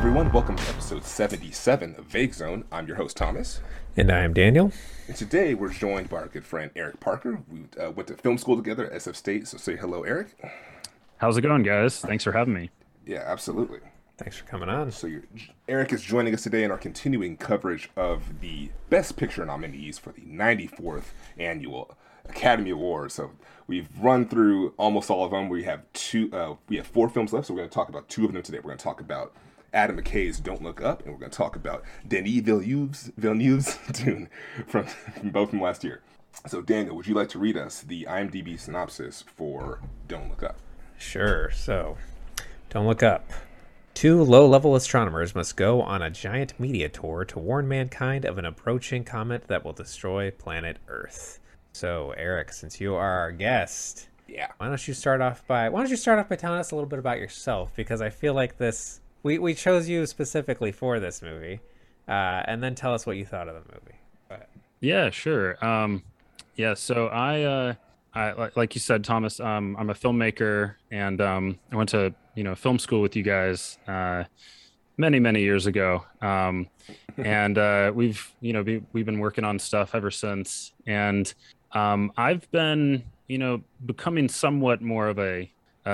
everyone. Welcome to episode 77 of Vague Zone. I'm your host, Thomas. And I am Daniel. And today we're joined by our good friend Eric Parker. We uh, went to film school together at SF State, so say hello, Eric. How's it going, guys? Thanks for having me. Yeah, absolutely. Thanks for coming on. So Eric is joining us today in our continuing coverage of the Best Picture nominees for the 94th annual Academy Awards. So we've run through almost all of them. We have two, uh, we have four films left, so we're going to talk about two of them today. We're going to talk about Adam McKay's Don't Look Up, and we're going to talk about Denis Villeneuve's, Villeneuve's Dune from, from both from last year. So Daniel, would you like to read us the IMDb synopsis for Don't Look Up? Sure. So, Don't Look Up. Two low level astronomers must go on a giant media tour to warn mankind of an approaching comet that will destroy planet Earth. So, Eric, since you are our guest, yeah, why don't you start off by why don't you start off by telling us a little bit about yourself? Because I feel like this we we chose you specifically for this movie, uh, and then tell us what you thought of the movie. Yeah, sure. Um, yeah, so I, uh, I like you said, Thomas. Um, I'm a filmmaker, and um, I went to you know film school with you guys. Uh, many many years ago um, and uh, we've you know be, we've been working on stuff ever since and um, I've been, you know, becoming somewhat more of a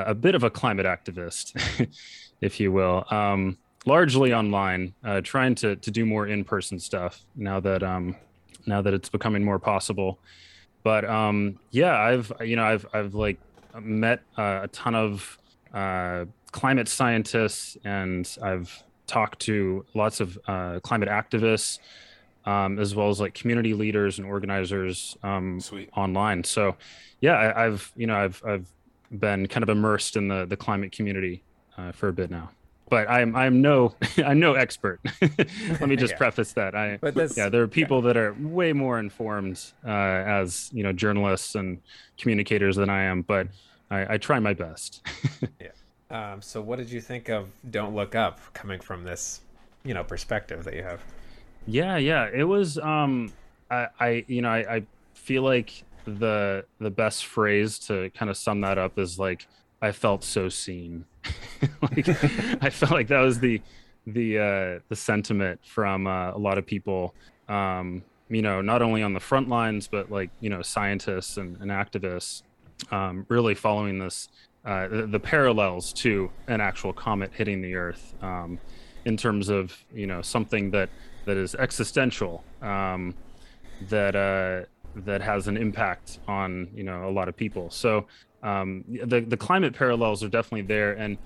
a bit of a climate activist, if you will. Um, largely online, uh, trying to to do more in person stuff now that um, now that it's becoming more possible. But um, yeah, I've you know I've I've like met uh, a ton of uh, climate scientists and I've talked to lots of uh, climate activists um, as well as like community leaders and organizers um, online. So, yeah, I, have you know I've I've been kind of immersed in the the climate community uh, for a bit now. But I'm I'm no I'm no expert. Let me just yeah. preface that. I but yeah, there are people yeah. that are way more informed uh, as you know journalists and communicators than I am. But I, I try my best. yeah. Um, so, what did you think of "Don't Look Up" coming from this, you know, perspective that you have? Yeah, yeah. It was um I, I you know, I, I feel like the the best phrase to kind of sum that up is like I felt so seen. like I felt like that was the the uh the sentiment from uh, a lot of people um you know not only on the front lines but like you know scientists and, and activists um really following this uh the, the parallels to an actual comet hitting the earth um in terms of you know something that that is existential um, that uh, that has an impact on you know a lot of people. So um, the the climate parallels are definitely there, and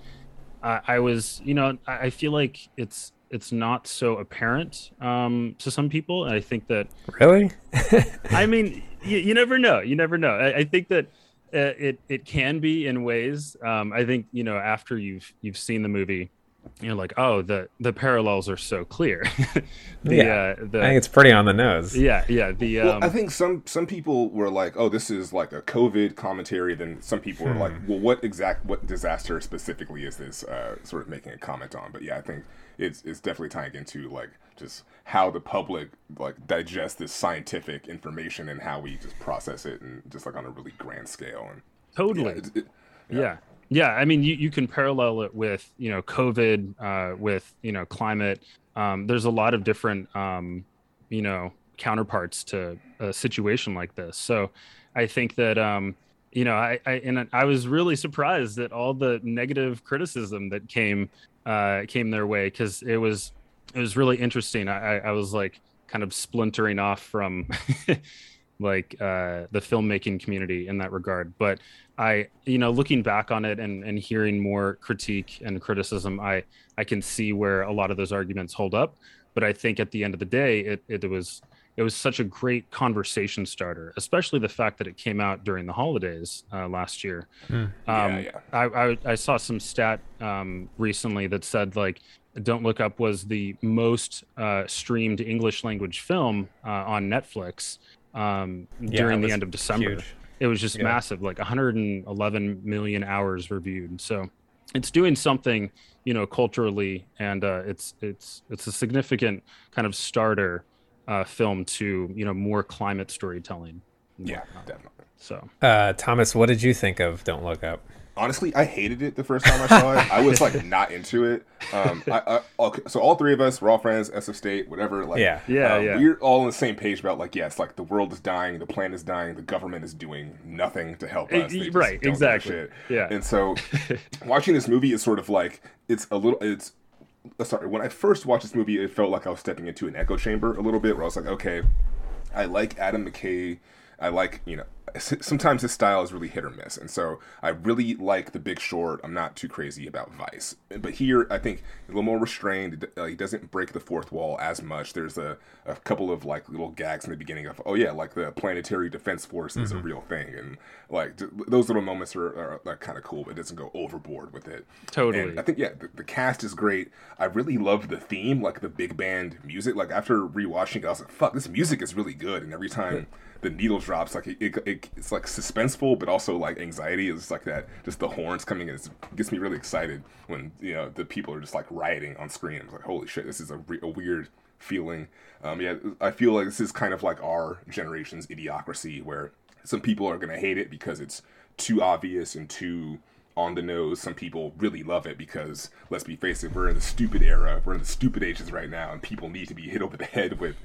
I, I was you know I, I feel like it's it's not so apparent um, to some people, and I think that really, I mean, you, you, never know. You never know. I, I think that uh, it it can be in ways. Um, I think you know after you've you've seen the movie you're like, oh, the the parallels are so clear. the, yeah, uh, the, I think it's pretty on the nose. Yeah, yeah. The well, um, I think some some people were like, oh, this is like a COVID commentary. Then some people were like, hmm. well, what exact what disaster specifically is this? Uh, sort of making a comment on. But yeah, I think it's it's definitely tying into like just how the public like digest this scientific information and how we just process it and just like on a really grand scale and totally. Yeah, it, it, yeah. yeah. Yeah, I mean, you, you can parallel it with you know COVID, uh, with you know climate. Um, there's a lot of different um, you know counterparts to a situation like this. So I think that um, you know I, I and I was really surprised at all the negative criticism that came uh, came their way because it was it was really interesting. I, I was like kind of splintering off from like uh, the filmmaking community in that regard. But I, you know, looking back on it and, and hearing more critique and criticism, I I can see where a lot of those arguments hold up. But I think at the end of the day, it it was it was such a great conversation starter, especially the fact that it came out during the holidays uh, last year. Mm. Um, yeah, yeah. I, I, I saw some stat um, recently that said like don't Look Up was the most uh, streamed English language film uh, on Netflix um, during the end of December. Huge. It was just yeah. massive, like 111 million hours reviewed. So it's doing something, you know, culturally, and uh, it's it's it's a significant kind of starter uh, film to you know more climate storytelling Yeah, definitely. So, uh, Thomas, what did you think of Don't Look Up? Honestly, I hated it the first time I saw it. I was like not into it. Um, I, I, okay, so all three of us, we're all friends, SF State, whatever. Like, Yeah. Yeah, uh, yeah. We're all on the same page about like, yes, like the world is dying, the planet is dying, the government is doing nothing to help us. They just right, don't exactly. shit. Yeah. And so, watching this movie is sort of like it's a little it's. uh, Sorry, when I first watched this movie, it felt like I was stepping into an echo chamber a little bit, where I was like, okay, I like Adam McKay. I like, you know, s- sometimes his style is really hit or miss. And so I really like The Big Short. I'm not too crazy about Vice. But here, I think a little more restrained. Uh, he doesn't break the fourth wall as much. There's a, a couple of like little gags in the beginning of, oh yeah, like the Planetary Defense Force is a real thing. And like th- those little moments are, are, are kind of cool, but it doesn't go overboard with it. Totally. And I think yeah, the, the cast is great. I really love the theme, like the big band music. Like after rewatching it, I was like, "Fuck, this music is really good." And every time the needle drops, like it, it, it it's like suspenseful, but also like anxiety. It's like that, just the horns coming in. It gets me really excited when you know the people are just like rioting on screen. I'm like, "Holy shit, this is a, re- a weird." feeling um yeah i feel like this is kind of like our generation's idiocracy where some people are to hate it because it's too obvious and too on the nose. Some people really love it because, let's be face it, we're in the stupid era. We're in the stupid ages right now, and people need to be hit over the head with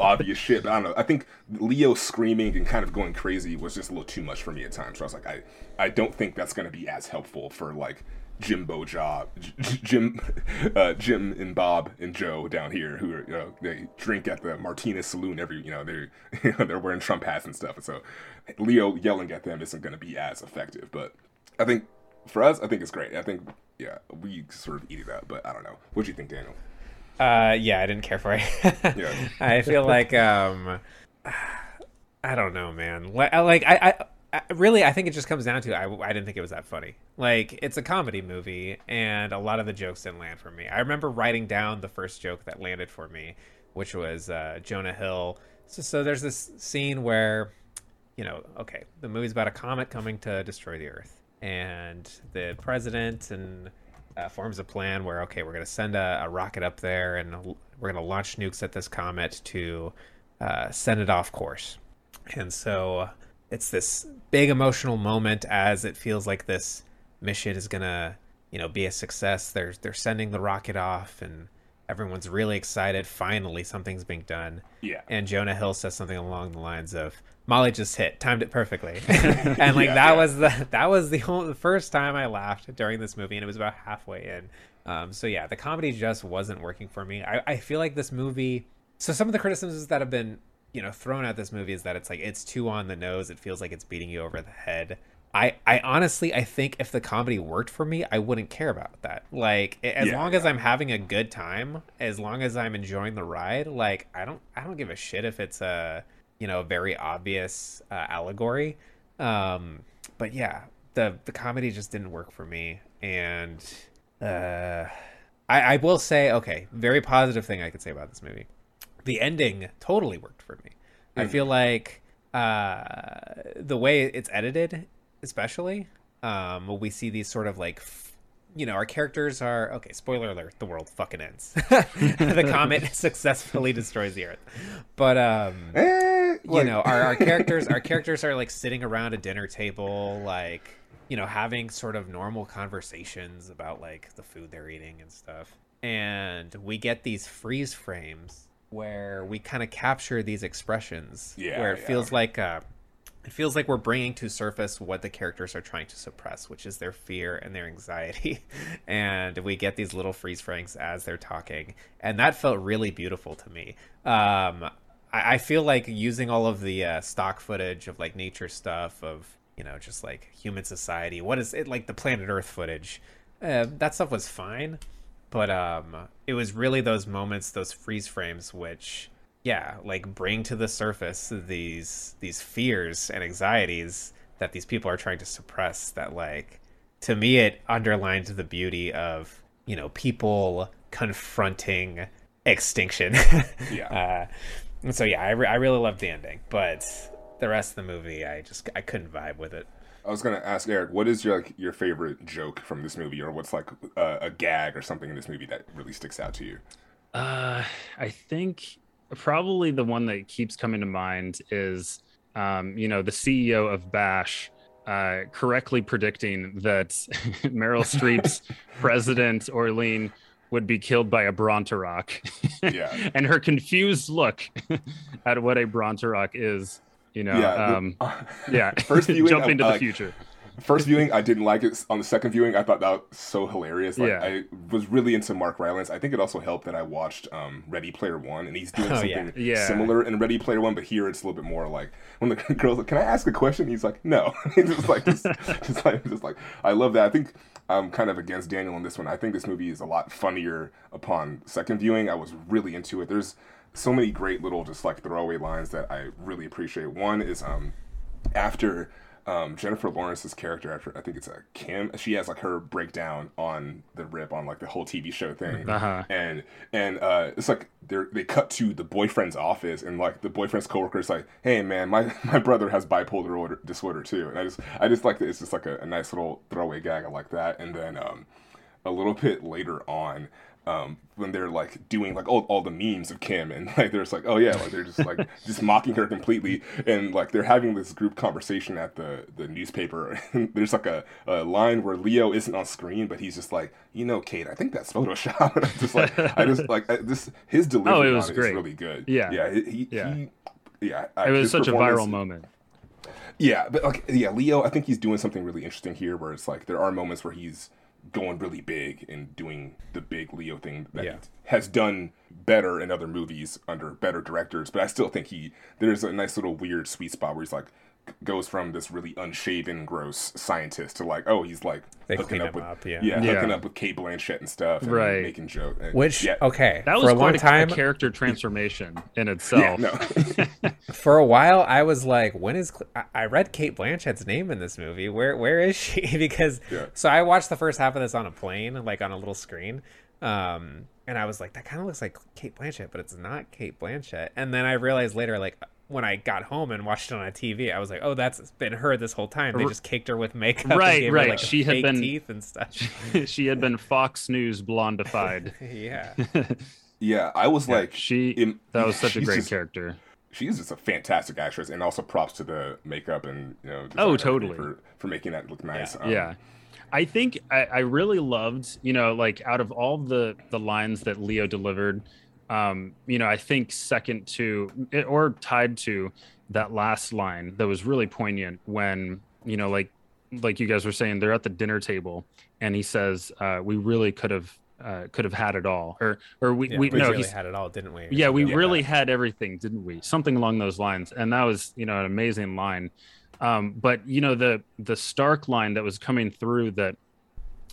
obvious shit. But I don't know. I think Leo screaming and kind of going crazy was just a little too much for me at times. So I was like, I, I don't think that's going to be as helpful for like Jimbo Job, Jim, uh, Jim and Bob and Joe down here who are, you know, they drink at the Martinez Saloon every, you know, they're, they're wearing Trump hats and stuff. And so Leo yelling at them isn't going to be as effective. But I think for us, I think it's great. I think, yeah, we sort of eat it up, but I don't know. What do you think, Daniel? Uh, yeah, I didn't care for it. Yeah. I feel like um, I don't know, man. Like, I- I, I, really, I think it just comes down to I, I didn't think it was that funny. Like, it's a comedy movie, and a lot of the jokes didn't land for me. I remember writing down the first joke that landed for me, which was uh, Jonah Hill. So, so there's this scene where, you know, okay, the movie's about a comet coming to destroy the Earth, and the president and uh, forms a plan where okay, we're gonna send a, a rocket up there, and we're gonna launch nukes at this comet to uh, send it off course. And so it's this big emotional moment as it feels like this mission is gonna, you know, be a success. They're they're sending the rocket off, and everyone's really excited. Finally, something's being done. Yeah. And Jonah Hill says something along the lines of, "Molly just hit, timed it perfectly," and like Yeah, that yeah. was the that was the only the first time I laughed during this movie, and it was about halfway in. Um, so yeah, the comedy just wasn't working for me. I, I feel like this movie. So some of the criticisms that have been you know thrown at this movie is that it's like it's too on the nose. It feels like it's beating you over the head. I, I honestly I think if the comedy worked for me, I wouldn't care about that. Like as Yeah, long as. I'm having a good time, as long as I'm enjoying the ride, like I don't I don't give a shit if it's a you know very obvious uh, allegory. Um, but yeah, the the comedy just didn't work for me, and uh, I, I will say okay, very positive thing I could say about this movie. The ending totally worked for me. I feel like uh, the way it's edited, especially, um, we see these sort of like, you know, our characters are okay. Spoiler alert: the world fucking ends. the comet successfully destroys the Earth, but um, Eh, you know our, our characters our characters are like sitting around a dinner table like you know having sort of normal conversations about like the food they're eating and stuff and we get these freeze frames where we kind of capture these expressions Yeah, where it yeah. feels like uh it feels like we're bringing to surface what the characters are trying to suppress, which is their fear and their anxiety. and we get these little freeze frames as they're talking. And that felt really beautiful to me. Um, I, I feel like using all of the uh, stock footage of like nature stuff, of, you know, just like human society, what is it like the planet Earth footage? Uh, that stuff was fine. But um, it was really those moments, those freeze frames, which yeah like bring to the surface these these fears and anxieties that these people are trying to suppress that like to me it underlines the beauty of you know people confronting extinction Yeah. uh, and so yeah I, re- I really loved the ending but the rest of the movie i just i couldn't vibe with it I was gonna ask Eric, what is your like your favorite joke from this movie, or what's like uh, a gag or something in this movie that really sticks out to you? Uh, I think probably the one that keeps coming to mind is um, you know, the CEO of Bash uh, correctly predicting that Meryl Streep's president Orlean would be killed by a Bronteroc. Yeah. and her confused look at what a Bronteroc is, you know, Yeah, the- um, yeah, First viewing, jump I- into the like- future. First viewing, I didn't like it. On the second viewing, I thought that was so hilarious. Like, Yeah. I was really into Mark Rylance. I think it also helped that I watched um, Ready Player One, and he's doing Oh, something yeah. Yeah. similar in Ready Player One, but here it's a little bit more like when the girl's like, "Can I ask a question?" He's like, "No." He's just like, just, just like, just like, I love that. I think I'm kind of against Daniel on this one. I think this movie is a lot funnier upon second viewing. I was really into it. There's so many great little just like throwaway lines that I really appreciate. One is um after um, Jennifer Lawrence's character, after I think it's a Kim, she has like her breakdown on the rip on like the whole TV show thing, Uh-huh. and and uh, it's like they they cut to the boyfriend's office, and like the boyfriend's coworker is like, "Hey man, my my brother has bipolar order, disorder too," and I just I just like that it's just like a, a nice little throwaway gag. I like that, and then um, a little bit later on. Um, when they're like doing like all, all the memes of Kim and like they're just like oh yeah like they're just like just mocking her completely and like they're having this group conversation at the the newspaper and there's like a, a line where Leo isn't on screen but he's just like you know Kate I think that's Photoshop and I just like I just like I, this his delivery Oh, it was great. really good Yeah. yeah he, Yeah. he yeah It was such a viral moment. yeah, but like yeah, Leo, I think he's doing something really interesting here where it's like there are moments where he's going really big and doing the big Leo thing that Yeah. has done better in other movies under better directors, but I still think he there's a nice little weird sweet spot where he's like goes from this really unshaven gross scientist to like oh he's like They hooking up with up, yeah. yeah, Yeah. hooking up with Cate Blanchett and stuff and Right. making joke Which yeah okay, That was for a long a, time, a character transformation in yeah itself. no for a while, I was like, when is Cl- I- I read Cate Blanchett's name in this movie? Where where is she? because Yeah. so I watched the first half of this on a plane, like on a little screen, um, and I was like, that kind of looks like Cate Blanchett, but it's not Cate Blanchett. And then I realized later, like when I got home and watched it on a TV, I was like, oh, that's been her this whole time. They just caked her with makeup, and Right, her, right. like, She had been- teeth and stuff. she had been Fox News blondified. yeah, yeah I was like she in- that was such a great just- character. she's just a fantastic actress, and also props to the makeup and you know. Oh, totally. For, for making that look nice. Um, yeah i think I, I really loved you know like out of all the the lines that leo delivered um you know i think second to or tied to that last line that was really poignant when you know like like you guys were saying they're at the dinner table and he says uh we really could have uh could have had it all or or we, yeah we we no really had it all, didn't we? yeah we like really had everything didn't we? Something along those lines. And that was you know an amazing line. Um, but you know the the stark line that was coming through that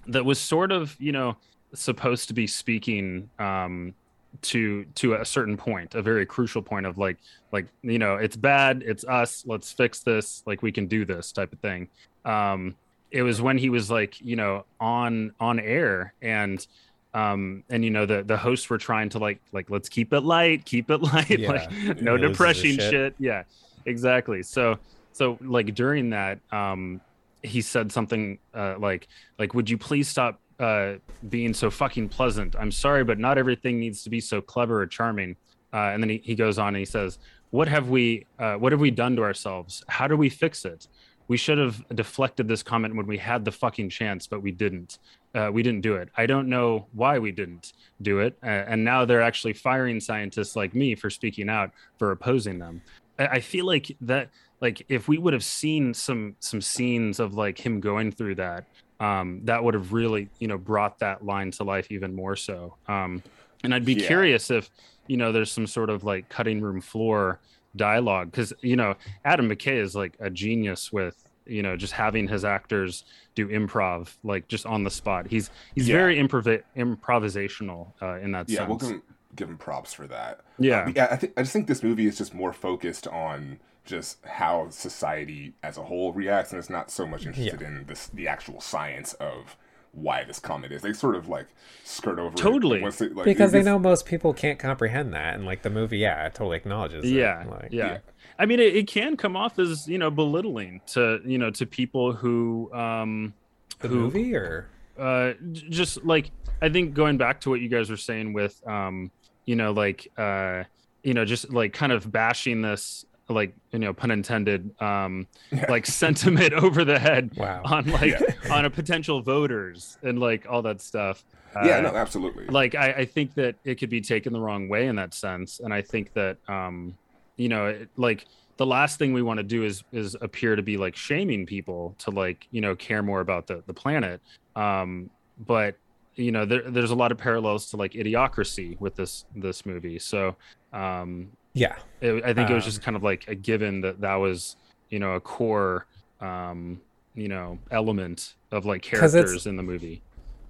that was sort of you know supposed to be speaking um, to to a certain point a very crucial point of like like you know it's bad it's us let's fix this like we can do this type of thing um it was when he was like you know on on air and um and you know the the hosts were trying to like like let's keep it light keep it light Yeah. like no depression shit. shit. yeah exactly so so like during that um he said something uh like like would you please stop uh being so fucking pleasant. I'm sorry but not everything needs to be so clever or charming. Uh and then he, he goes on and he says what have we uh what have we done to ourselves? How do we fix it? We should have deflected this comment when we had the fucking chance but we didn't. Uh, we didn't do it. I don't know why we didn't do it. Uh, and now they're actually firing scientists like me for speaking out for opposing them. I, I feel like that like if we would have seen some some scenes of like him going through that um that would have really you know brought that line to life even more so um and i'd be Yeah. curious if you know there's some sort of like cutting room floor dialogue because you know adam mckay is like a genius with you know just having his actors do improv like just on the spot he's he's Yeah. very improv improvisational uh, in that Yeah, sense we'll give him, give him props for that. Yeah. Um, yeah. I think I just think this movie is just more focused on just how society as a whole reacts, and it's not so much interested in this the actual science of why this comet is. They sort of like skirt over it Totally. once they- like, because they it's- know most people can't comprehend that, and like the movie, yeah, it totally acknowledges. it. yeah Like, yeah. yeah. i mean it, it can come off as you know belittling to you know to people who um The who movie, or uh just like i think going back to what you guys were saying with um you know like uh you know just like kind of bashing this like you know pun intended um like sentiment over the head Wow. on like Yeah. on a potential voters and like all that stuff yeah, Uh, no, absolutely. like I, I think that it could be taken the wrong way in that sense and i think that um you know it, like the last thing we want to do is is appear to be like shaming people to like you know care more about the the planet um but you know there, there's a lot of parallels to like idiocracy with this this movie so um Yeah. it, i think it was Um, just kind of like a given that that was you know a core um you know element of like characters in the movie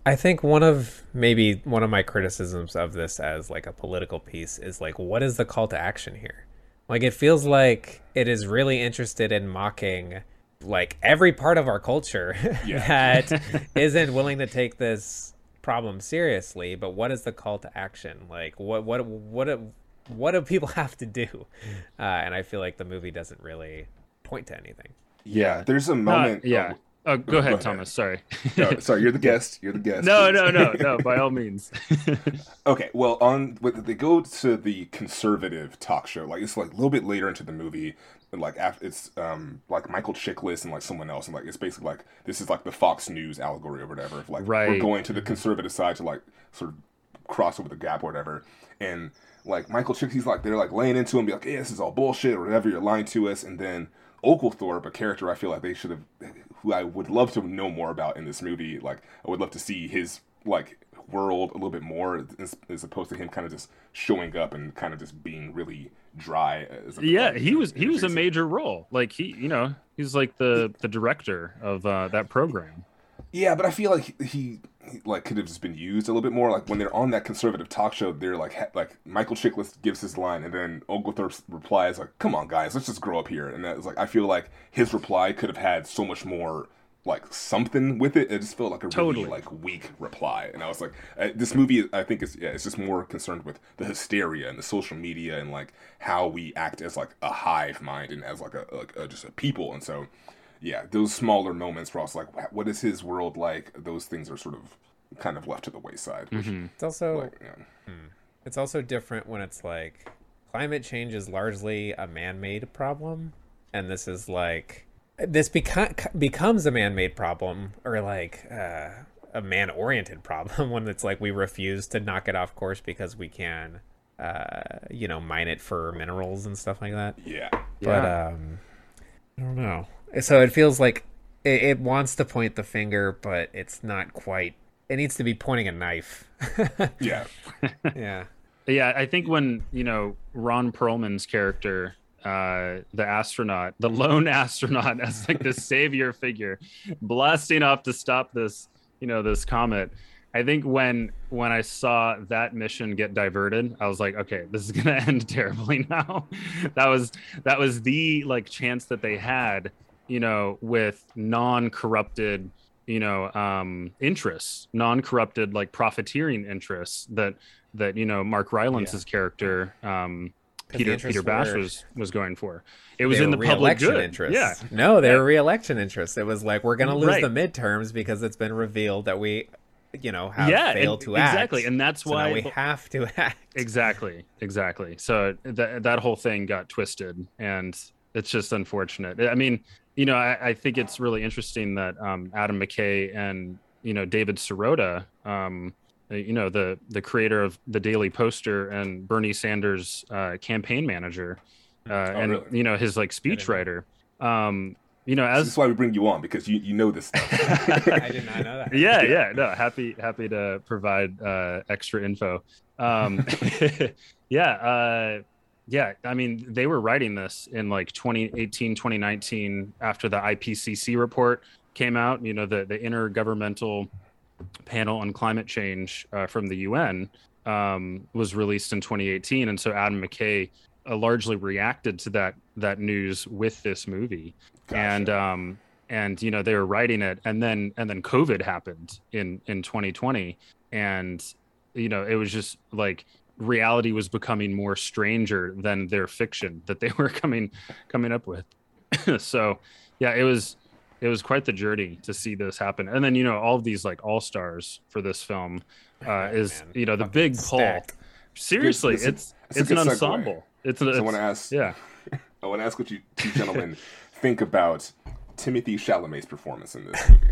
I think one of maybe one of my criticisms of this as like a political piece is like what is the call to action here? Like it feels like it is really interested in mocking like every part of our culture Yeah. that isn't willing to take this problem seriously, but what is the call to action? Like what what what what do people have to do? Uh, and I feel like the movie doesn't really point to anything. yeah, there's a Uh, moment. yeah oh, go ahead ahead. thomas sorry oh, no, sorry, you're the guest. You're the guest. no no no no by all means Okay, well, on with they go to the conservative talk show. Like it's like a little bit later into the movie, and like after it's um like Michael Chiklis and like someone else, and like it's basically like this is like the Fox News allegory or whatever. Of, like right. we're going to the conservative side to like sort of cross over the gap or whatever. And like Michael he's like they're like laying into him, be like, "Hey, this is all bullshit or whatever. You're lying to us." And then Oglethorpe, a character I feel like they should have, who I would love to know more about in this movie. Like I would love to see his like world a little bit more as, as opposed to him kind of just showing up and kind of just being really dry. As a, yeah he was he was a major role like he you know he's like the the director of uh that program Yeah, but I feel like he like could have just been used a little bit more. Like when they're on that conservative talk show, they're like ha- like Michael Chiklis gives his line, and then Oglethorpe replies like, "Come on, guys, let's just grow up here." And that was like I feel like his reply could have had so much more like something with it. It just felt like a Totally. really like weak reply, and I was like, uh, this movie I think is yeah, it's just more concerned with the hysteria and the social media and like how we act as like a hive mind and as like a like a, just a people, and so yeah, those smaller moments where I was like, what is his world like? Those things are sort of kind of left to the wayside. Which, It's also like, yeah. It's also different when it's like climate change is largely a man-made problem, and this is like this beco- becomes a man-made problem or like uh, a man-oriented problem when it's like we refuse to knock it off course because we can, uh, you know, mine it for minerals and stuff like that. yeah, But um, I don't know. So it feels like it, it wants to point the finger, but it's not quite. It needs to be pointing a knife. yeah, yeah. Yeah, I think when you know Ron Perlman's character, uh, the astronaut, the lone astronaut, as like the savior figure, blasting off to stop this, you know, this comet. I think when when I saw that mission get diverted, I was like, okay, this is gonna end terribly now. that was that was the like chance that they had, you know, with non-corrupted you know um interests non-corrupted like profiteering interests that that you know mark rylance's character um peter peter bash were- was was going for it was in the public good interests. yeah No, they Yeah. were re-election interests. It was like we're going to lose Right. the midterms because it's been revealed that we, you know, have yeah failed to act. exactly and that's So why we have to act. exactly exactly so that that whole thing got twisted and it's just unfortunate i mean you know i, I think it's really interesting that um, adam mckay and you know david sirota um, you know the the creator of the daily poster and bernie sanders uh, campaign manager uh, and really? you know his like speechwriter um, you know this as is why we bring you on because you you know this stuff. I did not know that. yeah yeah no happy happy to provide uh extra info um yeah uh yeah i mean they were writing this in like 2018 2019 after the ipcc report came out you know the the intergovernmental panel on climate change uh, from the un um, was released in 2018 and so adam mckay uh, largely reacted to that that news with this movie Gotcha. and um and you know they were writing it and then and then covid happened in in 2020 and you know it was just like reality was becoming more stranger than their fiction that they were coming coming up with so yeah it was it was quite the journey to see this happen and then you know all of these like all stars for this film uh Oh, is man. you know the Fucking big pull seriously It's it's it's it's, good an segue. ensemble it's, an, so I want to ask. yeah I want to ask what you two gentlemen think about Timothée Chalamet's performance in this movie.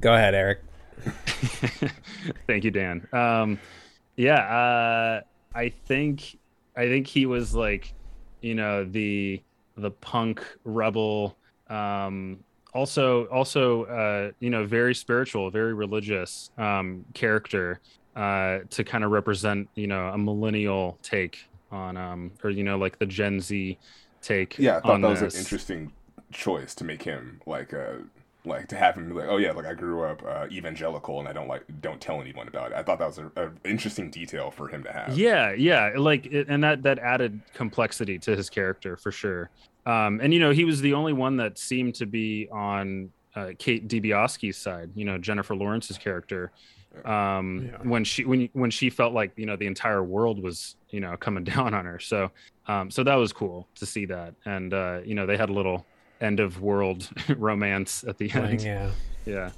Go ahead, Eric. Thank you, Dan. Um, yeah, uh, I think I think he was like, you know, the the punk rebel. Um, also, also, uh, you know, very spiritual, very religious um, character uh, to kind of represent, you know, a millennial take on, um, or you know, like the Gen Z take. Yeah, I thought that this. was an interesting choice to make him like a like to have him be like, oh yeah, like I grew up uh, evangelical and I don't like don't tell anyone about it. I thought that was an interesting detail for him to have. Yeah, yeah, like it, and that that added complexity to his character for sure. Um, and you know, he was the only one that seemed to be on uh, Kate Dibiasky's side. You know, Jennifer Lawrence's character. Um, yeah. when she when when she felt like you know the entire world was you know coming down on her. So um, so that was cool to see that. And uh, you know, they had a little end of world romance at the end. Yeah. Yeah.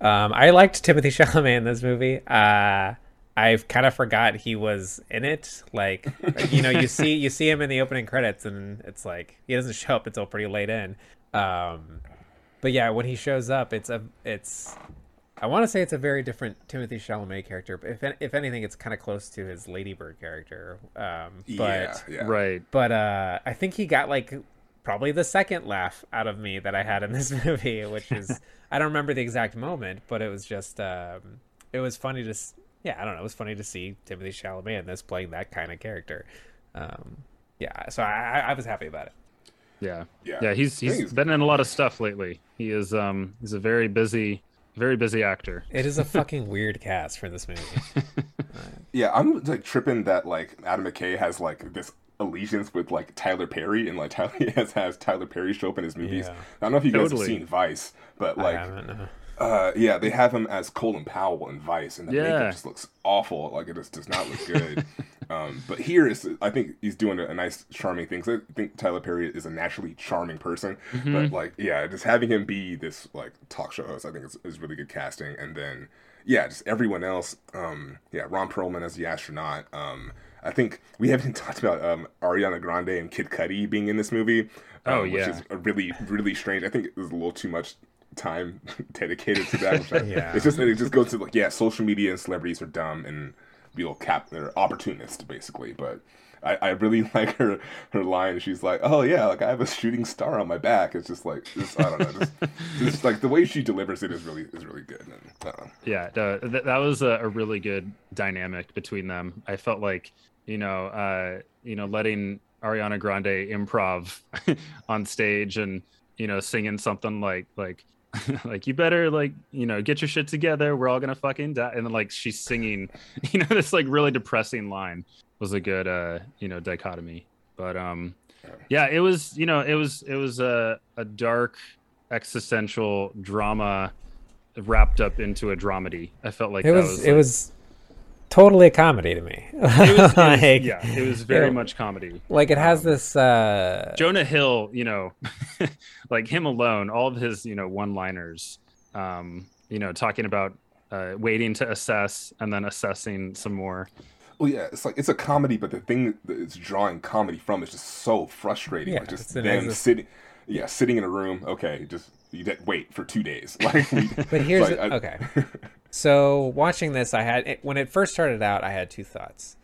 Um, I liked Timothée Chalamet in this movie. Uh, I've kind of forgot he was in it. Like, you know, you see you see him in the opening credits, and it's like he doesn't show up until pretty late in. Um, but yeah, when he shows up, it's a it's. I want to say it's a very different Timothée Chalamet character, but if if anything, it's kind of close to his Ladybird character. Um, but yeah, yeah. right. But uh, I think he got like probably the second laugh out of me that I had in this movie, which is I don't remember the exact moment, but it was just um, it was funny to yeah I don't know it was funny to see Timothée Chalamet in this playing that kind of character. Um, yeah, so I, I was happy about it. Yeah, yeah, yeah. He's he's been in a lot of stuff lately. He is um he's a very busy very busy actor. It is a fucking weird cast for this movie. yeah, I'm like tripping that like Adam McKay has like this allegiance with like Tyler Perry and like Tyler has has Tyler Perry show up in his movies. Yeah. I don't know if you guys have seen Vice, but like uh, yeah, they have him as Colin Powell in Vice, and the yeah. makeup just looks awful. Like it just does not look good. um, but here is, I think he's doing a, a nice, charming thing. I think Tyler Perry is a naturally charming person. Mm-hmm. But like, yeah, just having him be this like talk show host, I think is, is really good casting. And then, yeah, just everyone else. Um, yeah, Ron Perlman as the astronaut. Um, I think we haven't talked about um, Ariana Grande and Kid Cudi being in this movie. Oh, um, oh yeah, which is really really strange. I think it was a little too much time dedicated to that. I, yeah, it's just it just goes to like yeah, social media and celebrities are dumb and real cap they're opportunists basically. But I, I really like her her line. She's like, oh yeah, like I have a shooting star on my back. It's just like just, I don't know, just, just like the way she delivers it is really is really good. And, yeah, th- that was a, a really good dynamic between them. I felt like you know, uh, you know, letting Ariana Grande improv on stage and you know singing something like like like you better like you know get your shit together. We're all gonna fucking die. And then like she's singing you know this like really depressing line was a good uh you know dichotomy. But um yeah it was you know it was it was a, a dark existential drama wrapped up into a dramedy. I felt like it was, was, it like, was totally a comedy to me. It was, it was, like, yeah, it was very much comedy. Like it has um, this uh Jonah Hill, you know, like him alone, all of his, you know, one-liners, um, you know, talking about uh, waiting to assess and then assessing some more. Well, yeah, it's like it's a comedy, but the thing that it's drawing comedy from is just so frustrating. Yeah, like just them sitting, yeah, sitting in a room. Okay, just you did wait for two days. Like, but here's like, I, okay. So watching this, I had when it first started out, I had two thoughts.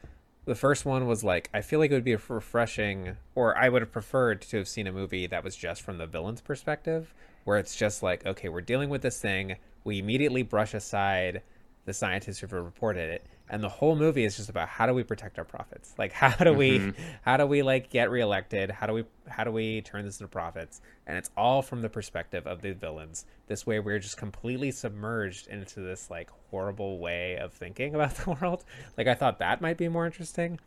The first one was like, I feel like it would be refreshing, or I would have preferred to have seen a movie that was just from the villain's perspective, where it's just like, okay, we're dealing with this thing. We immediately brush aside the scientists who've reported it, and the whole movie is just about how do we protect our profits? Like how do we mm-hmm. how do we like get reelected? How do we how do we turn this into profits? And it's all from the perspective of the villains. This way we're just completely submerged into this like horrible way of thinking about the world. Like i thought that might be more interesting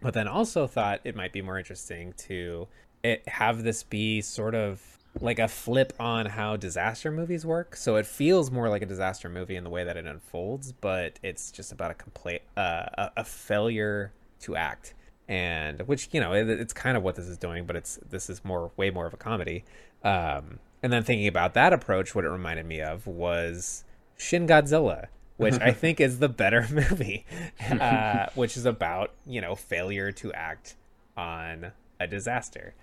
but then also thought it might be more interesting to it have this be sort of like a flip on how disaster movies work. So it feels more like a disaster movie in the way that it unfolds, but it's just about a complete uh, a, failure to act, and which you know it, it's kind of what this is doing, but it's this is more way more of a comedy. Um, and then thinking about that approach, what it reminded me of was Shin Godzilla, which I think is the better movie, uh, which is about you know failure to act on a disaster.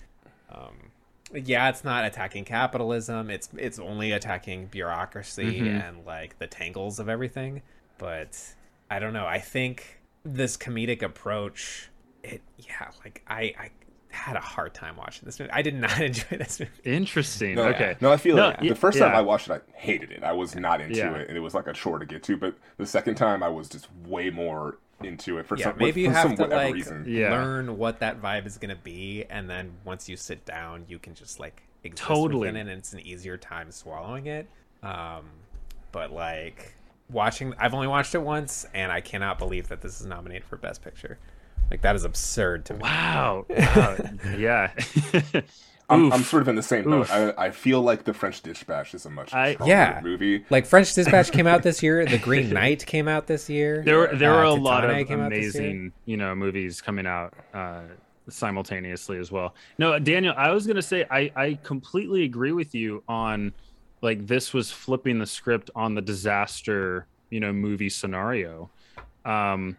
Um, yeah, it's not attacking capitalism. It's it's only attacking bureaucracy Mhm. and like the tangles of everything. But I don't know. I think this comedic approach, it yeah, like I I had a hard time watching this movie. I did not enjoy this movie. Interesting. No, okay. No, I feel No, like y- the first time yeah. I watched it, I hated it. I was not into Yeah. it, and it was like a chore to get to. But the second time, I was just way more into it for Yeah, some, maybe you for have some to like reason. Yeah. learn what that vibe is gonna be, and then once you sit down, you can just like exist Totally. and it's an easier time swallowing it. Um, but like watching, I've only watched it once, and I cannot believe that this is nominated for Best Picture. Like that is absurd to me. Wow. wow. yeah. I'm, I'm sort of in the same boat. I, I feel like The French Dispatch is a much I- stronger Yeah. movie. Like French Dispatch came out this year. The Green Knight came out this year. there were there Uh, were a lot of came out this year. amazing you know movies coming out uh simultaneously as well no daniel i was gonna say i i completely agree with you on like this was flipping the script on the disaster you know movie scenario um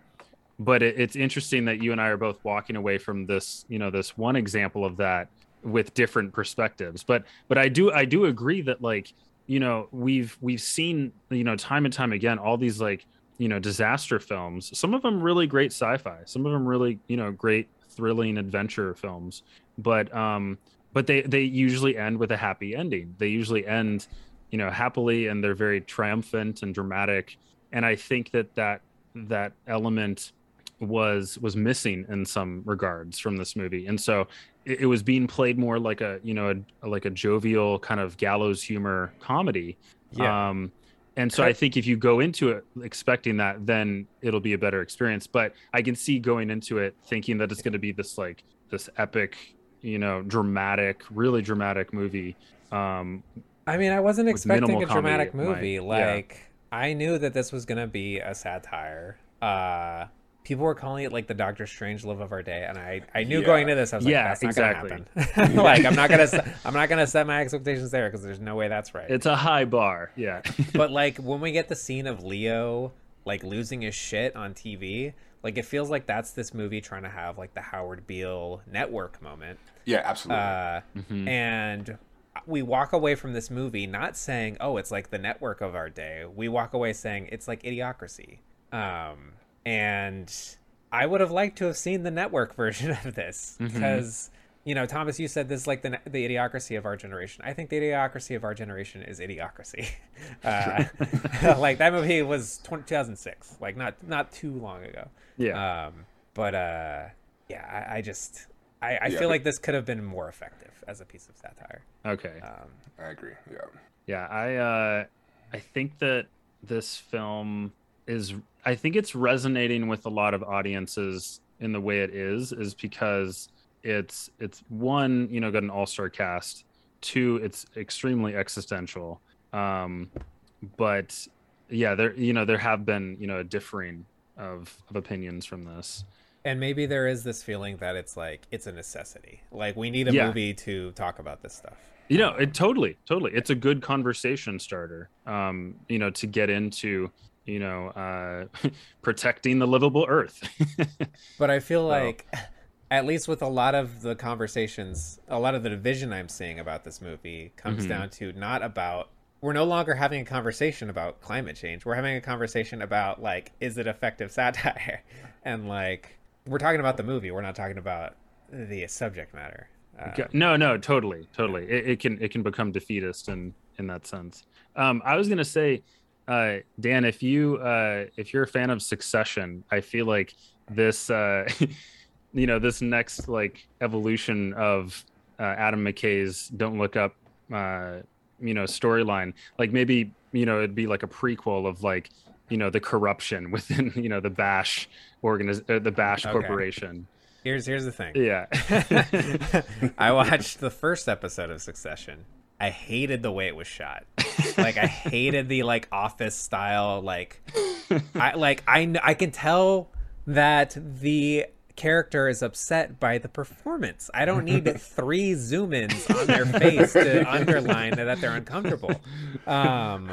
but it, it's interesting that you and i are both walking away from this you know this one example of that with different perspectives. But but i do i do agree that like you know we've we've seen you know time and time again all these like you know disaster films some of them really great sci-fi some of them really you know great thrilling adventure films. But um but they they usually end with a happy ending. They usually end you know happily and they're very triumphant and dramatic. And i think that that that element was was missing in some regards from this movie. And so it, it was being played more like a you know a, like a jovial kind of gallows humor comedy Yeah. um and so i think if you go into it expecting that then it'll be a better experience but i can see going into it thinking that it's going to be this like this epic you know dramatic really dramatic movie um I mean, I wasn't expecting a dramatic movie. might- yeah. Like, I knew that this was gonna be a satire. Uh, people were calling it like the Doctor Strangelove of our day, and I, I knew Yeah. going into this, I was like, Yeah, that's not exactly. gonna happen. like, I'm not gonna, I'm not gonna set my expectations there because there's no way that's right. it's a high bar yeah but like when we get the scene of Leo like losing his shit on TV, like it feels like that's this movie trying to have like the Howard Beale network moment. Yeah, absolutely. Uh, Mhm. and we walk away from this movie not saying, "Oh, it's like the network of our day." We walk away saying it's like Idiocracy. Um, and I would have liked to have seen the network version of this because you know, Thomas, you said this is like the the idiocracy of our generation. I think the idiocracy of our generation is idiocracy. Uh, like that movie was 20, 2006, like not not too long ago. yeah Um, but uh, yeah, I, I just I, I Yeah, feel like this could have been more effective as a piece of satire. okay Um, I agree. Yeah. Yeah, I uh I think that this film is I think it's resonating with a lot of audiences in the way it is is because it's it's one, you know, got an all-star cast, two, it's extremely existential. Um but yeah, there you know, there have been, you know, a differing of of opinions from this. and maybe there is this feeling that it's like it's a necessity. Like we need a Yeah. movie to talk about this stuff. You know, it totally, totally. It's a good conversation starter. Um, you know, to get into, you know, uh, protecting the livable earth. But I feel So- like, at least with a lot of the conversations, a lot of the division I'm seeing about this movie comes Mhm. down to not about. We're no longer having a conversation about climate change. We're having a conversation about like, is it effective satire? And like, we're talking about the movie. We're not talking about the subject matter. Okay. no, no, totally, totally. It, it can it can become defeatist in in that sense. Um, I was gonna say, uh, Dan, if you uh, if you're a fan of Succession, I feel like this, uh, you know, this next like evolution of uh, Adam McKay's "Don't Look Up," uh, you know, storyline, like maybe you know it'd be like a prequel of like you know the corruption within you know the Bash organiz- uh, the Bash Okay. Corporation. Here's here's the thing. Yeah. I watched the first episode of Succession. I hated the way it was shot. Like I hated the like office style like I like I I can tell that the character is upset by the performance. I don't need three zoom ins on their face to underline that they're uncomfortable. Um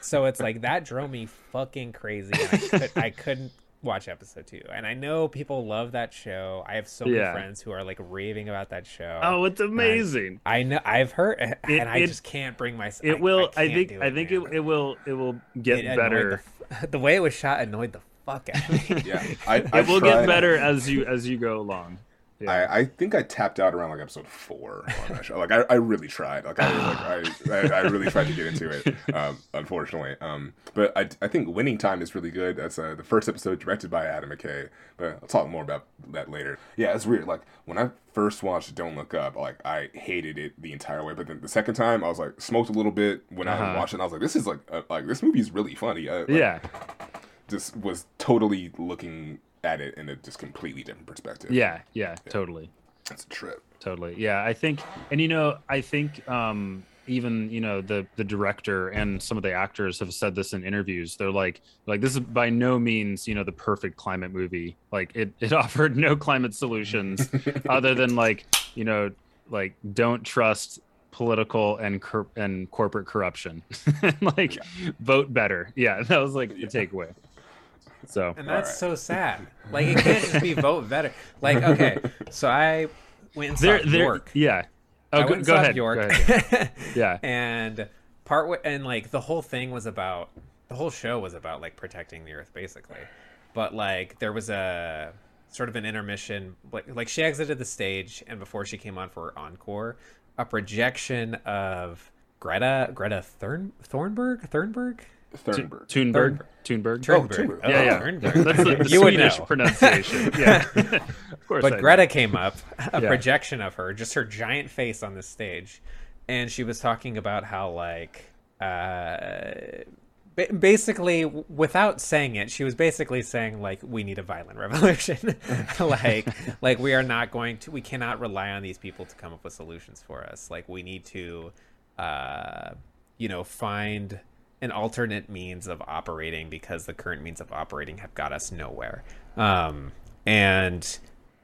so it's like that drove me fucking crazy. I, could, I couldn't watch episode two, and I know people love that show. I have so many Yeah. friends who are like raving about that show. Oh, it's amazing. I know I've heard, and I it- just can't bring myself. It will. I, can't think. do I think it, it will. It will get It better. The, the way it was shot annoyed the fuck out of me. Yeah, I, I It will tried- get better as you as you go along. Yeah. I, I think I tapped out around like episode four on that show. Like I, I really tried. Like I like I, I, I really tried to get into it. Um, unfortunately. Um, but I, I think Winning Time is really good. That's uh, the first episode directed by Adam McKay. But I'll talk more about that later. Yeah, it's weird. Like when I first watched Don't Look Up, like I hated it the entire way. But then the second time, I was like smoked a little bit when I Uh-huh. watched it. And I was like, this is like uh, like this movie is really funny. I, like, yeah. just was totally looking at it in a just completely different perspective. Yeah. Yeah. Totally. it's a trip. totally yeah i think and you know i think um even you know the the director and some of the actors have said this in interviews they're like like this is by no means you know the perfect climate movie like it it offered no climate solutions other than like you know like don't trust political and cor- and corporate corruption like vote better yeah that was like the takeaway so And that's Alright. so sad. Like it can't just be vote better. Like okay, so I went and saw there there Björk. yeah oh, I oh went go, and go ahead York. go ahead. yeah and part wa- and like the whole thing was about the whole show was about like protecting the earth basically but like there was a sort of an intermission like like she exited the stage and before she came on for her encore a projection of greta greta Thorn, thornberg thornberg Thunberg. Thunberg. Thunberg. Thunberg. Thunberg. Yeah, yeah. Thunberg. That's the, the Swedish pronunciation. Yeah. of course. I but know. Greta came up, a Yeah. projection of her, just her giant face on the stage, and she was talking about how like uh ba- basically without saying it she was basically saying like we need a violent revolution like like we are not going to we cannot rely on these people to come up with solutions for us like we need to uh you know find an alternate means of operating because the current means of operating have got us nowhere um and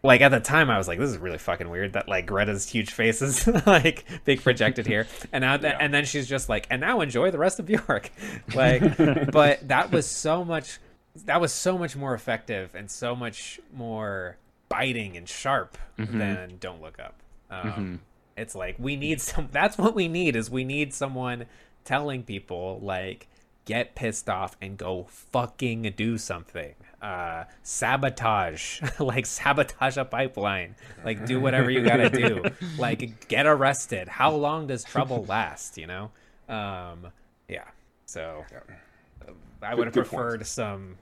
like at the time I was like, this is really fucking weird that like Greta's huge face is like big projected here, and now Yeah. and then she's just like, and now enjoy the rest of Björk, like, but that was so much, that was so much more effective and so much more biting and sharp than Don't Look Up. Um, It's like we need some. That's what we need is we need someone telling people like get pissed off and go fucking do something. Uh sabotage like sabotage a pipeline. Like do whatever you gotta do. Like get arrested. How long does trouble last you know? Um yeah. So uh, i would have preferred some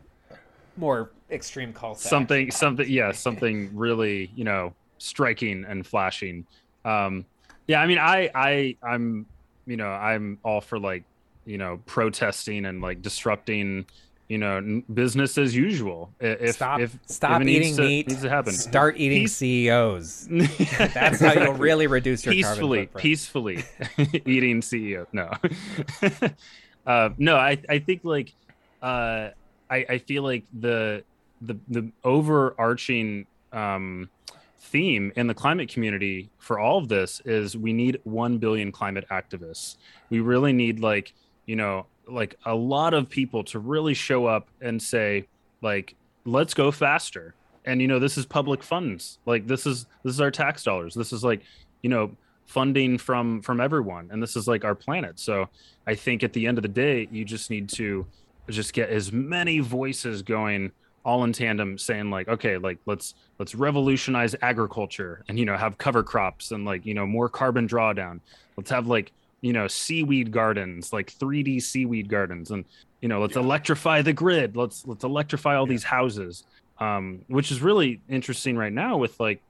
more extreme call something, something, yeah, something really, you know, striking and flashing. Um, yeah, I mean, I, I, I'm, you know, I'm all for like, you know, protesting and like disrupting, you know, n- business as usual. If stop if stop if eating to, meat needs to happen. start eating Peace- ceos that's how you'll really reduce your peacefully, peacefully eating CEO. No, uh, no. I I think like uh, I I feel like the the the overarching um, theme in the climate community for all of this is we need one billion climate activists. We really need like you know like a lot of people to really show up and say like let's go faster. And you know this is public funds. Like this is this is our tax dollars. This is like you know funding from from everyone. And this is like our planet. So i think at the end of the day you just need to just get as many voices going all in tandem saying like okay like let's let's revolutionize agriculture and you know have cover crops and like you know more carbon drawdown. Let's have like you know seaweed gardens like 3d seaweed gardens and you know let's electrify the grid. Let's let's electrify all these houses. Um which is really interesting right now with like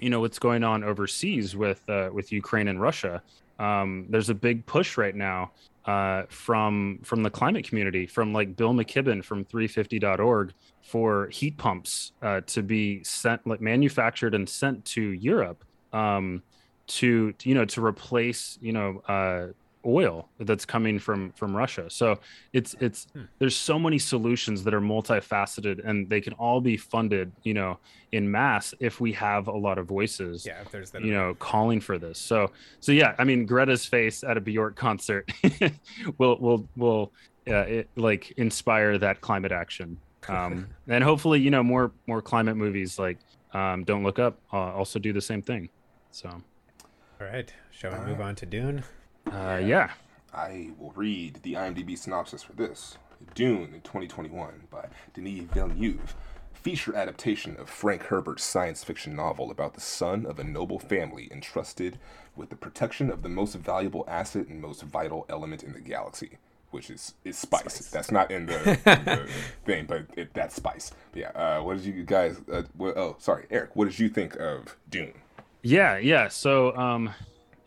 you know what's going on overseas with uh, with Ukraine and Russia. Um, there's a big push right now uh, from from the climate community, from like Bill McKibben from 350.org for heat pumps uh, to be sent, like manufactured and sent to Europe um, to you know to replace you know uh, oil that's coming from from Russia. So it's it's there's so many solutions that are multifaceted and they can all be funded you know in mass if we have a lot of voices yeah if there's that you know calling for this so so yeah i mean greta's face at a bjork concert will will will uh, it, like inspire that climate action Um, and hopefully, you know, more more climate movies like um, Don't Look Up uh, also do the same thing. So, all right, shall we move on to Dune? Uh, yeah. I will read the IMDb synopsis for this. Dune in 2021 by Denis Villeneuve, feature adaptation of Frank Herbert's science fiction novel about the son of a noble family entrusted with the protection of the most valuable asset and most vital element in the galaxy, which is is spice. spice. That's not in the, in the thing, but it, that's spice. Yeah. Uh, what did you guys? Uh, what, oh, sorry, Eric. What did you think of Dune? Yeah, yeah. So, um,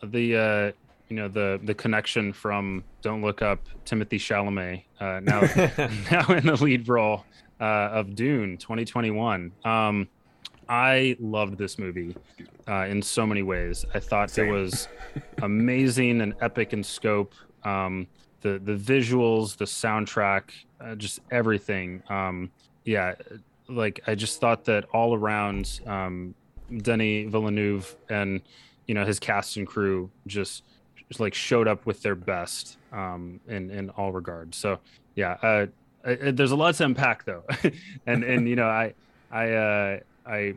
the uh, you know the the connection from Don't Look Up, Timothée Chalamet, uh, now now in the lead role uh, of Dune 2021. Um, I loved this movie uh, in so many ways. I thought Same. it was amazing and epic in scope. Um, the the visuals, the soundtrack, uh, just everything. Um, yeah, like I just thought that all around, um, Denis Villeneuve and you know his cast and crew just just like showed up with their best um, in in all regards. So yeah, uh, I, there's a lot to unpack though, and and you know I I uh, I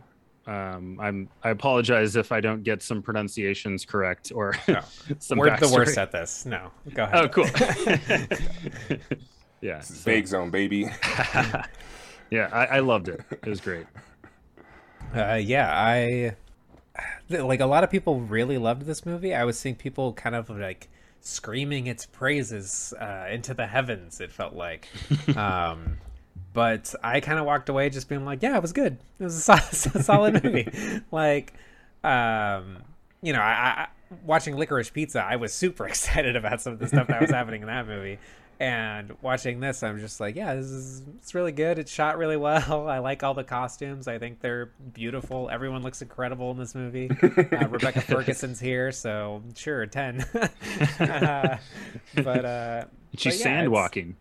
um, I'm I apologize if I don't get some pronunciations correct or no. some. We're backstory. the worst at this. No, go ahead. Oh, cool. yeah, so. Vague Zone, baby. yeah, I, I loved it. It was great. Uh, yeah, I like a lot of people really loved this movie. I was seeing people kind of like screaming its praises uh, into the heavens. It felt like, um, but I kind of walked away just being like, yeah, it was good. It was a solid, a solid movie. like, um, you know, I, I watching Licorice Pizza, I was super excited about some of the stuff that was happening in that movie. And watching this, I'm just like, yeah, this is it's really good. It's shot really well. I like all the costumes. I think they're beautiful. Everyone looks incredible in this movie. Uh, Rebecca Ferguson's here, so sure, ten. uh, but uh, she's but yeah, sand walking.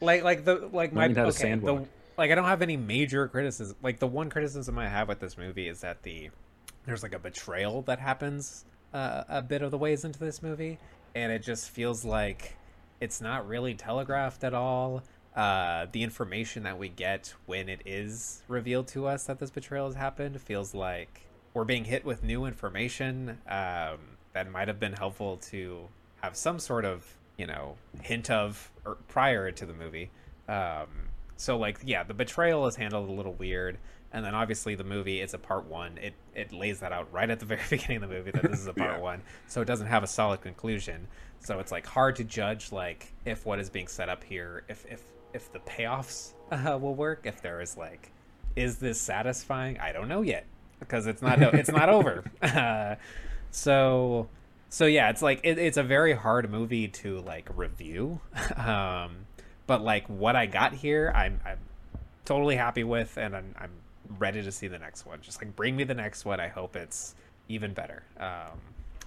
like like the like my okay, the, like I don't have any major criticism. Like the one criticism I have with this movie is that the there's like a betrayal that happens uh, a bit of the ways into this movie, and it just feels like it's not really telegraphed at all. Uh, the information that we get when it is revealed to us that this betrayal has happened feels like we're being hit with new information um, that might have been helpful to have some sort of you know hint of prior to the movie. Um, so like yeah, the betrayal is handled a little weird, and then obviously the movie it's a part one. It it lays that out right at the very beginning of the movie that this is a part yeah. one, so it doesn't have a solid conclusion. So it's like hard to judge like if what is being set up here, if if if the payoffs uh, will work, if there is like, is this satisfying? I don't know yet because it's not it's not over. Uh, so so yeah, it's like it, it's a very hard movie to like review. um, but like what I got here, I'm I'm totally happy with, and I'm I'm ready to see the next one. Just like bring me the next one. I hope it's even better. Um,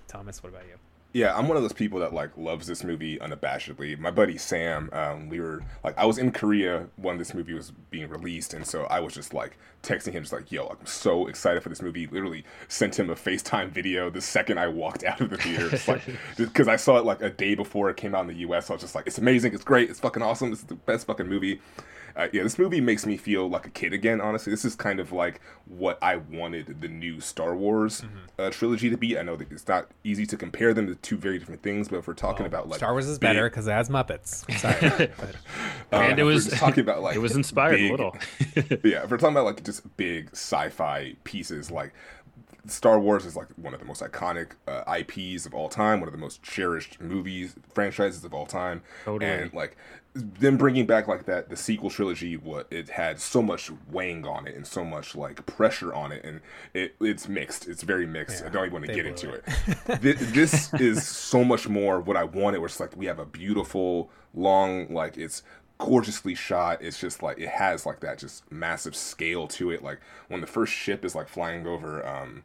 Thomas, what about you? Yeah, I'm one of those people that like loves this movie unabashedly. My buddy Sam, um, we were like, I was in Korea when this movie was being released, and so I was just like texting him, just like, "Yo, I'm so excited for this movie." Literally sent him a FaceTime video the second I walked out of the theater, just like because I saw it like a day before it came out in the U.S. So I was just like, "It's amazing, it's great, it's fucking awesome, it's the best fucking movie." uh, yeah, this movie makes me feel like a kid again. Honestly, this is kind of like what I wanted the new Star Wars mm-hmm. uh, trilogy to be. I know that it's not easy to compare them to two very different things, but if we're talking well, about like Star Wars is big, better because it has Muppets. Sorry, uh, and it was talking about like it was inspired big, a little. yeah, if we're talking about like just big sci-fi pieces, like Star Wars is like one of the most iconic uh, IPs of all time, one of the most cherished movies franchises of all time, totally. and like them bringing back like that the sequel trilogy what it had so much weighing on it and so much like pressure on it and it it's mixed. It's very mixed. Yeah, i don't even want to get into it, it. this, this is so much more what i wanted. Where it's like we have a beautiful long like it's gorgeously shot it's just like it has like that just massive scale to it like when the first ship is like flying over um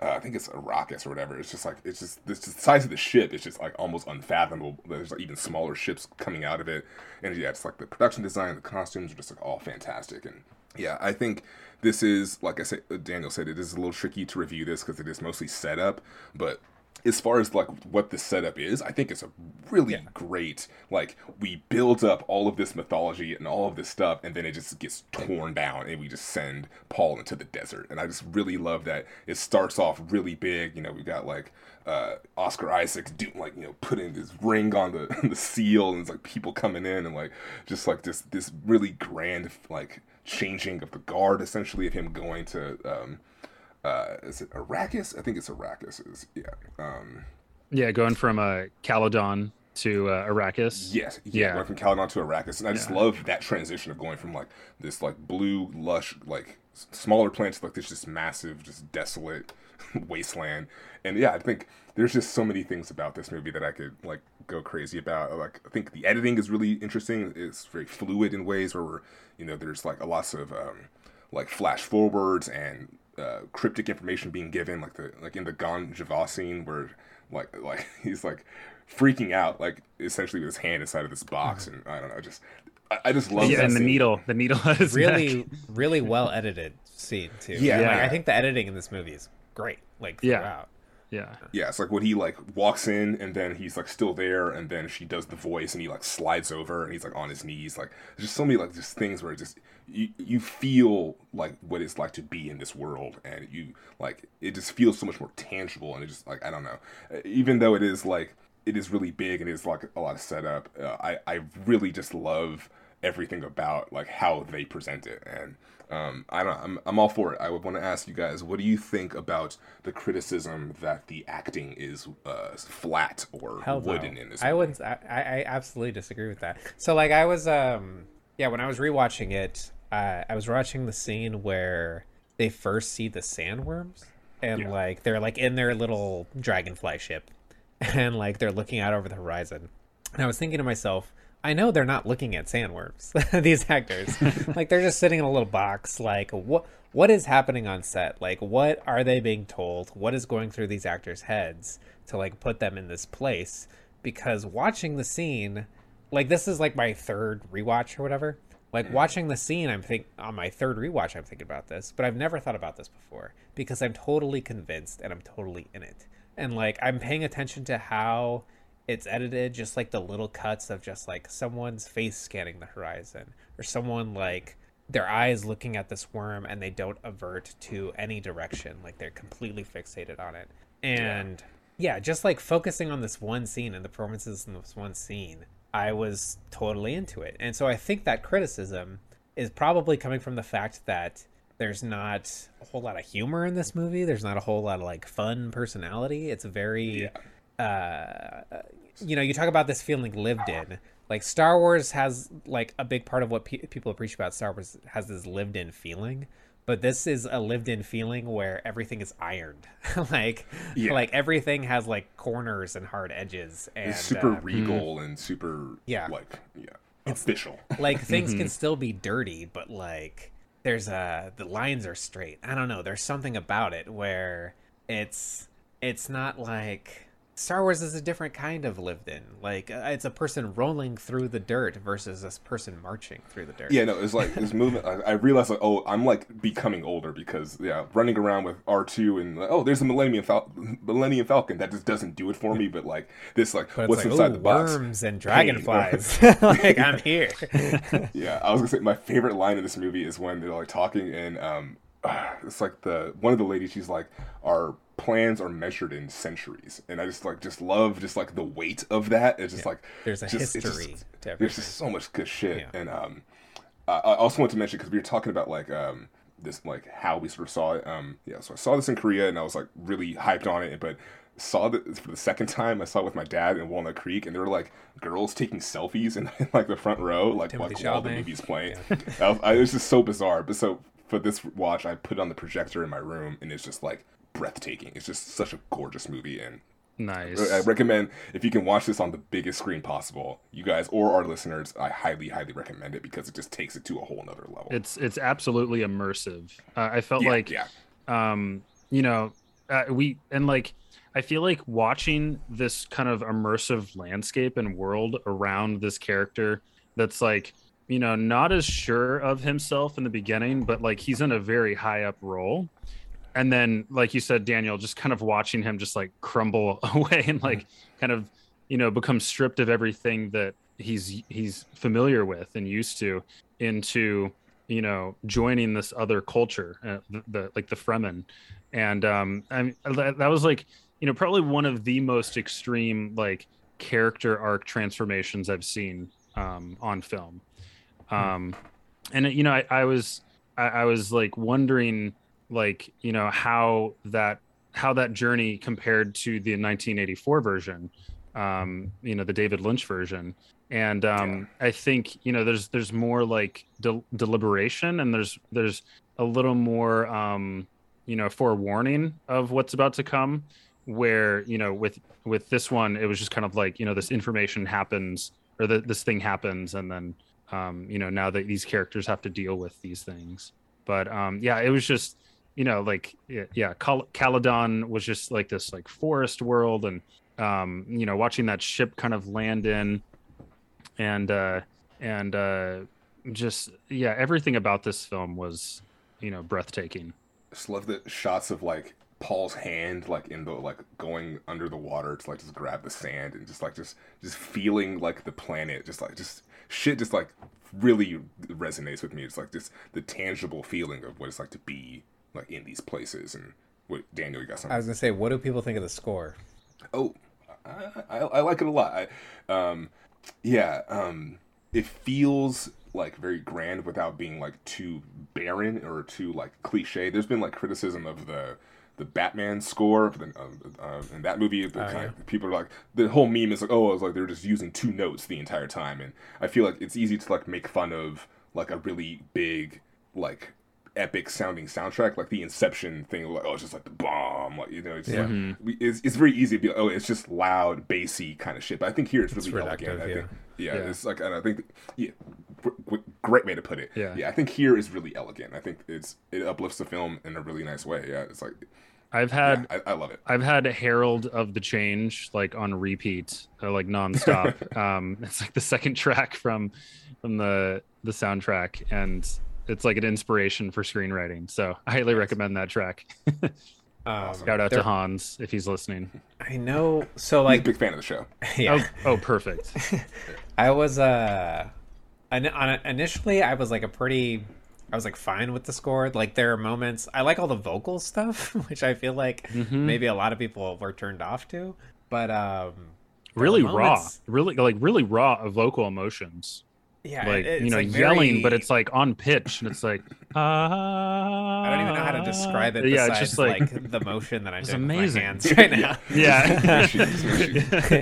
uh, I think it's Arrakis or whatever. It's just like it's just the size of the ship is just like almost unfathomable. There's like even smaller ships coming out of it, and yeah, it's like the production design, the costumes are just like all fantastic. And yeah, I think this is like I said, Daniel said it is a little tricky to review this because it is mostly set up, but as far as like what the setup is, I think it's a really yeah. great like we build up all of this mythology and all of this stuff, and then it just gets torn down, and we just send Paul into the desert. And I just really love that it starts off really big. You know, we got like uh, Oscar Isaac doing like you know putting this ring on the the seal, and it's like people coming in and like just like this this really grand like changing of the guard essentially of him going to. Um, uh, is it Arrakis? I think it's Arrakis. Is yeah. Um, yeah, going from uh, Caladan to uh, Arrakis. Yes, yeah, yeah. going from Caladan to Arrakis, and I just yeah. love that transition of going from like this like blue, lush, like smaller plants, like this just massive, just desolate wasteland. And yeah, I think there's just so many things about this movie that I could like go crazy about. Like I think the editing is really interesting. It's very fluid in ways where we're, you know, there's like a lots of um, like flash forwards and uh, cryptic information being given, like the like in the Gom Jabbar scene where like like he's like freaking out, like essentially with his hand inside of this box, and I don't know, just I, I just love yeah, that. and the needle, the needle is really really well edited scene too. Yeah, yeah. Like, I think the editing in this movie is great. Like throughout. Yeah. Yeah. It's like when he like walks in and then he's like still there and then she does the voice and he like slides over and he's like on his knees. Like there's just so many like just things where it just you you feel like what it's like to be in this world and you like it just feels so much more tangible and it just like I don't know. Even though it is like it is really big and it is like a lot of setup, uh, I I really just love everything about like how they present it and um, I don't. I'm I'm all for it. I would want to ask you guys, what do you think about the criticism that the acting is uh, flat or Hell wooden no. in this? I wouldn't. I, I absolutely disagree with that. So like I was um yeah when I was rewatching it, uh, I was watching the scene where they first see the sandworms and yeah. like they're like in their little dragonfly ship and like they're looking out over the horizon. And I was thinking to myself I know they're not looking at sandworms. These actors, like they're just sitting in a little box. Like what what is happening on set? Like what are they being told? What is going through these actors' heads to like put them in this place? Because watching the scene, like this is like my third rewatch or whatever. Like mm. watching the scene, I'm think on my third rewatch, I'm thinking about this, but I've never thought about this before because I'm totally convinced and I'm totally in it, and like I'm paying attention to how it's edited just like the little cuts of just like someone's face scanning the horizon or someone like their eyes looking at this worm and they don't avert to any direction like they're completely fixated on it. And yeah, yeah just like focusing on this one scene and the performances in this one scene i was totally into it. And so i think that criticism is probably coming from the fact that there's not a whole lot of humor in this movie. There's not a whole lot of like fun personality. It's very yeah uh, you know, you talk about this feeling lived in. Like Star Wars has like a big part of what pe- people appreciate about Star Wars has this lived in feeling, but this is a lived in feeling where everything is ironed. like yeah. like everything has like corners and hard edges and it's super uh, regal hmm. and super yeah like yeah it's, official. like things can still be dirty, but like there's a the lines are straight. I don't know. There's something about it where it's it's not like Star Wars is a different kind of lived in. Like uh, it's a person rolling through the dirt versus this person marching through the dirt. Yeah, no, it's like this movement. I, I realized like, oh, I'm like becoming older because yeah, running around with R two and like, oh, there's a Millennium Fal- Millennium Falcon that just doesn't do it for me. But like this, like what's like, inside the box? Worms and dragonflies. like I'm here. yeah, I was gonna say my favorite line in this movie is when they're like talking and um, it's like the one of the ladies. She's like, our plans are measured in centuries, and I just like just love just like the weight of that. It's just yeah. like there's a just, history. Just, there's just so much good shit, yeah. and um, I, I also want to mention because we were talking about like um this like how we sort of saw it. Um, yeah, so I saw this in Korea, and I was like really hyped on it, but saw it for the second time. I saw it with my dad in Walnut Creek, and there were like girls taking selfies in, in like the front row, like while the movie's playing. Yeah. was, I, it was just so bizarre. But so for this watch, I put on the projector in my room, and it's just like breathtaking. It's just such a gorgeous movie, and nice. I recommend if you can watch this on the biggest screen possible, you guys or our listeners, I highly, highly recommend it because it just takes it to a whole another level. It's it's absolutely immersive. Uh, I felt yeah, like, yeah. um, you know, uh, we and like I feel like watching this kind of immersive landscape and world around this character that's like you know, not as sure of himself in the beginning, but like he's in a very high up role. and then like you said daniel just kind of watching him just like crumble away and like kind of you know become stripped of everything that he's he's familiar with and used to into you know joining this other culture uh, the, the like the fremen. And um I that, that was like you know probably one of the most extreme like character arc transformations i've seen um on film um and you know i, I was I, I was like wondering like you know how that how that journey compared to the 1984 version um you know the david lynch version. And um i think you know there's there's more like del- deliberation and there's there's a little more um you know forewarning of what's about to come where you know with with this one it was just kind of like you know this information happens or the, this thing happens and then um you know now that these characters have to deal with these things. But um yeah it was just you know like yeah, Cal- Caladan was just like this like forest world and um you know watching that ship kind of land in and uh and uh just yeah everything about this film was you know breathtaking. Just love the shots of like Paul's hand like in the like going under the water to like just grab the sand and just like just just feeling like the planet just like just shit just like really resonates with me. It's like just the tangible feeling of what it's like to be like in these places and what Daniel you got something. I was gonna say, what do people think of the score? Oh, I, I, I like it a lot. I, um, yeah, um, it feels like very grand without being like too barren or too like cliche. There's been like criticism of the the Batman score the, uh, uh, in that movie. The Oh, kind yeah. of, people are like the whole meme is like, oh, it's like they're just using two notes the entire time, and I feel like it's easy to like make fun of like a really big like epic sounding soundtrack like the Inception thing. Like, oh, it's just like the bomb, like you know, it's Yeah. like we- it's, it's very easy to be like, oh, it's just loud, bassy kind of shit. But I think here it's really reductive, elegant. I yeah. think, yeah, Yeah. it's like, and I think, yeah, gr- gr- great way to put it. Yeah. yeah, I think here is really elegant. I think it's it uplifts the film in a really nice way. Yeah, it's like, i've had yeah, I, I love it. I've had Herald of the Change like on repeat, uh, like nonstop. um, it's like the second track from from the the soundtrack, and it's like an inspiration for screenwriting. So I highly recommend that track. Um, Shout out there- to Hans if he's listening. I know. So I'm a like, big fan of the show. yeah, Oh, oh, perfect. I was uh, in- on initially I was like a pretty, I was like fine with the score. Like there are moments I like all the vocal stuff, which I feel like Mm-hmm. maybe a lot of people were turned off to. But um, Really were raw, really like really raw vocal emotions. Yeah, Like it- you know, like, yelling, but it's like on pitch, and it's like uh, I don't even know how to describe it. Yeah, besides, it's just like, like, the motion that I'm It's doing amazing. with my hands right now. yeah,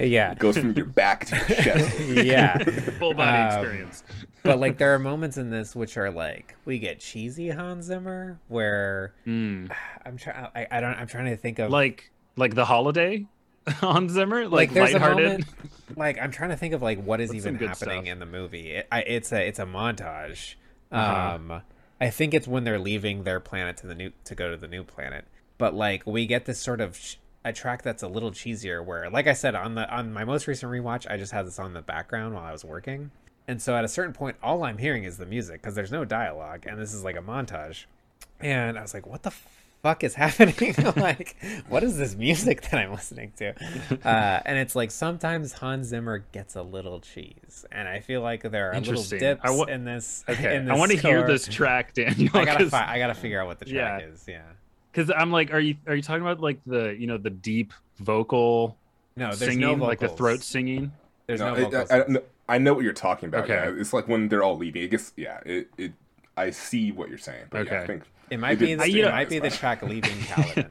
yeah, It goes from your back to your chest. yeah. full body Um, experience. but like there are moments in this which are like we get cheesy Hans Zimmer where Mm. I'm trying I, I don't I'm trying to think of Like like the holiday on Zimmer, like like, there's lighthearted. a moment like I'm trying to think of like what is What's some even happening stuff? in the movie. It, I, it's a it's a montage. Uh-huh. Um I think it's when they're leaving their planet to the new to go to the new planet. But like we get this sort of sh- a track that's a little cheesier where like I said on the on my most recent rewatch I just had this on the background while I was working. And so at a certain point all I'm hearing is the music because there's no dialogue and this is like a montage. And I was like what the fuck is happening? like what is this music that I'm listening to? Uh, and it's like sometimes Hans Zimmer gets a little cheese, and I feel like there are little Interesting. dips I in this. Okay, in I want to hear this track, Daniel. I gotta, fi- I gotta figure out what the track Yeah. is. Yeah. Because I'm like, are you are you talking about like the you know the deep vocal No, there's singing, no like the throat singing? There's No, no, I- vocals. I, I, no, I know what you're talking about. Okay. Yeah, it's like when they're all leaving. It gets yeah. It, it I see what you're saying. But yeah, I Okay. think it might it be. The, it you know, might be the track leaving Caladan.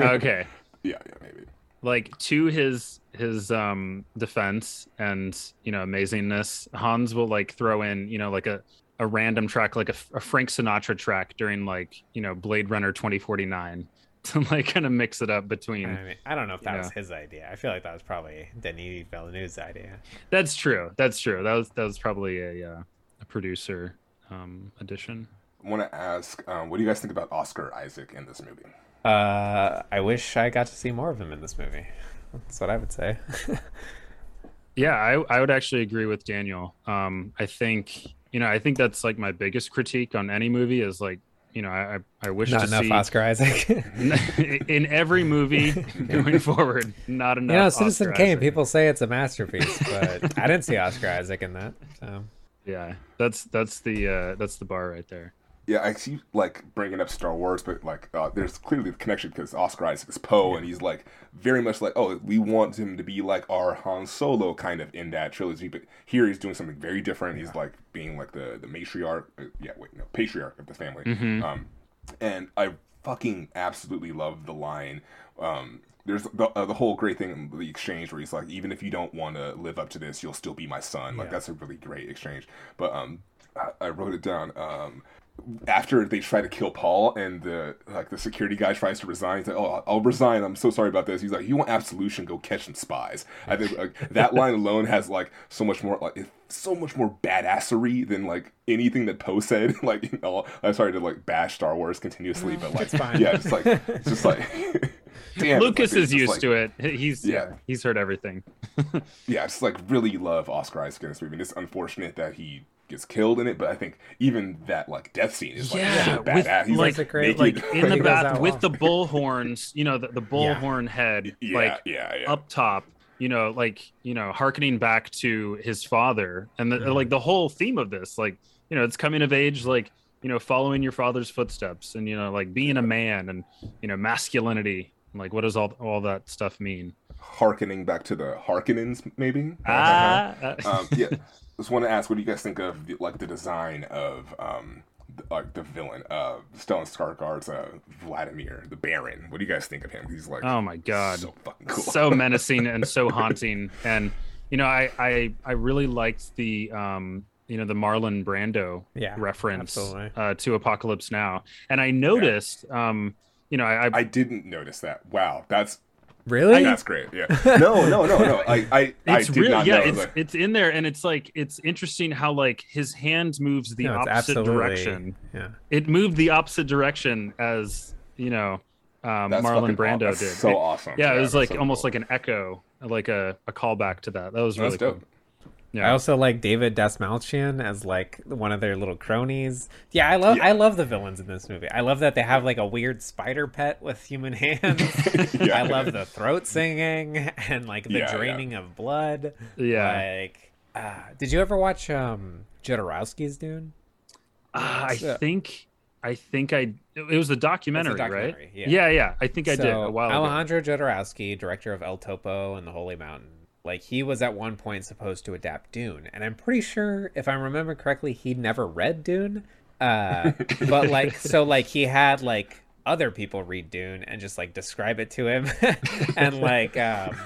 okay, yeah, yeah, maybe. like to his his um defense and you know amazingness, Hans will like throw in you know like a a random track like a, a Frank Sinatra track during like you know Blade Runner 2049 to like kind of mix it up between. I, mean, I don't know if that Yeah. was his idea. I feel like that was probably Denis Villeneuve's idea. That's true. That's true. That was that was probably a uh, a producer um addition. I want to ask, um, what do you guys think about Oscar Isaac in this movie? Uh, I wish I got to see more of him in this movie. That's what I would say. Yeah, I, I would actually agree with Daniel. Um, I think you know I think that's like my biggest critique on any movie is like you know, I I wish not to enough see Oscar Isaac. in every movie going forward. Not enough. you know, Citizen Oscar Kane. Isaac. People say it's a masterpiece, but I didn't see Oscar Isaac in that. So Yeah, that's that's the uh, that's the bar right there. Yeah, I see like bringing up Star Wars, but like uh, there's clearly the connection because Oscar Isaac is Poe, and he's like very much like, oh, we want him to be like our Han Solo kind of in that trilogy, but here he's doing something very different. He's like being like the the matriarch, uh, yeah, wait, no, patriarch of the family. Um, and I fucking absolutely love the line. Um, there's the, uh, the whole great thing in the exchange where he's like, even if you don't want to live up to this, you'll still be my son. Like Yeah. that's a really great exchange. But um, I, I wrote it down. Um, after they try to kill Paul and the like the security guy tries to resign, he's like, "Oh, I'll resign. I'm so sorry about this." He's like, "You want absolution? Go catch some spies." I think like, that line alone has like so much more like so much more badassery than like anything that Poe said. like, you know, I'm sorry to like bash Star Wars continuously, but like, It's fine. yeah, it's like it's just like. Damn, Lucas like, is used like- to it. He's yeah. Yeah. he's heard everything. yeah, I just like really love Oscar Isaac in this movie. And it's unfortunate that he gets killed in it, but I think even that like death scene is like Yeah, so with, badass. He's like- like, great- like in the He bath with well. the bull horns, you know, the, the bullhorn head, yeah, like yeah, yeah. up top, you know, like you know, harkening back to his father, and the, Mhm. like the whole theme of this, like you know, it's coming of age, like you know, following your father's footsteps, and you know, like being a man, and you know, masculinity, and, like what does all all that stuff mean? Harkening back to the Harkonnens, maybe. Ah, um, yeah. Just want to ask, what do you guys think of the, like the design of um, the, like the villain, uh, Stellan Skarsgård's uh, Vladimir, the Baron? What do you guys think of him? He's like, oh my god, so fucking cool. so menacing and so haunting and you know i i i really liked the um you know the marlon brando Yeah, reference uh to apocalypse now and i noticed um you know i, I I didn't notice that. Wow, that's really, that's great. Yeah. No, no, no, no. I I, I it's did really not yeah know. it's that. it's in there and it's like it's interesting how like his hand moves the No, opposite direction Yeah, it moved the opposite direction as you know um marlon brando aw- that's did So It- awesome. yeah, it was like so almost cool. like an echo like a, a callback to that that was really That's cool dope. Yeah I also like David Dastmalchian as like one of their little cronies. Yeah, I love Yeah. I love the villains in this movie. I love that they have like a weird spider pet with human hands. Yeah. I love the throat singing and like the Yeah, draining of blood. yeah Like, uh, did you ever watch um Jodorowsky's Dune? Ah, I So- think I think I it was a documentary, documentary, right? yeah. yeah, yeah. I think I did a while ago. Alejandro Jodorowsky, director of El Topo and The Holy Mountain, like he was at one point supposed to adapt Dune, and I'm pretty sure, if I remember correctly, he never read Dune. Uh, but like, so like he had like other people read Dune and just like describe it to him, and like, um,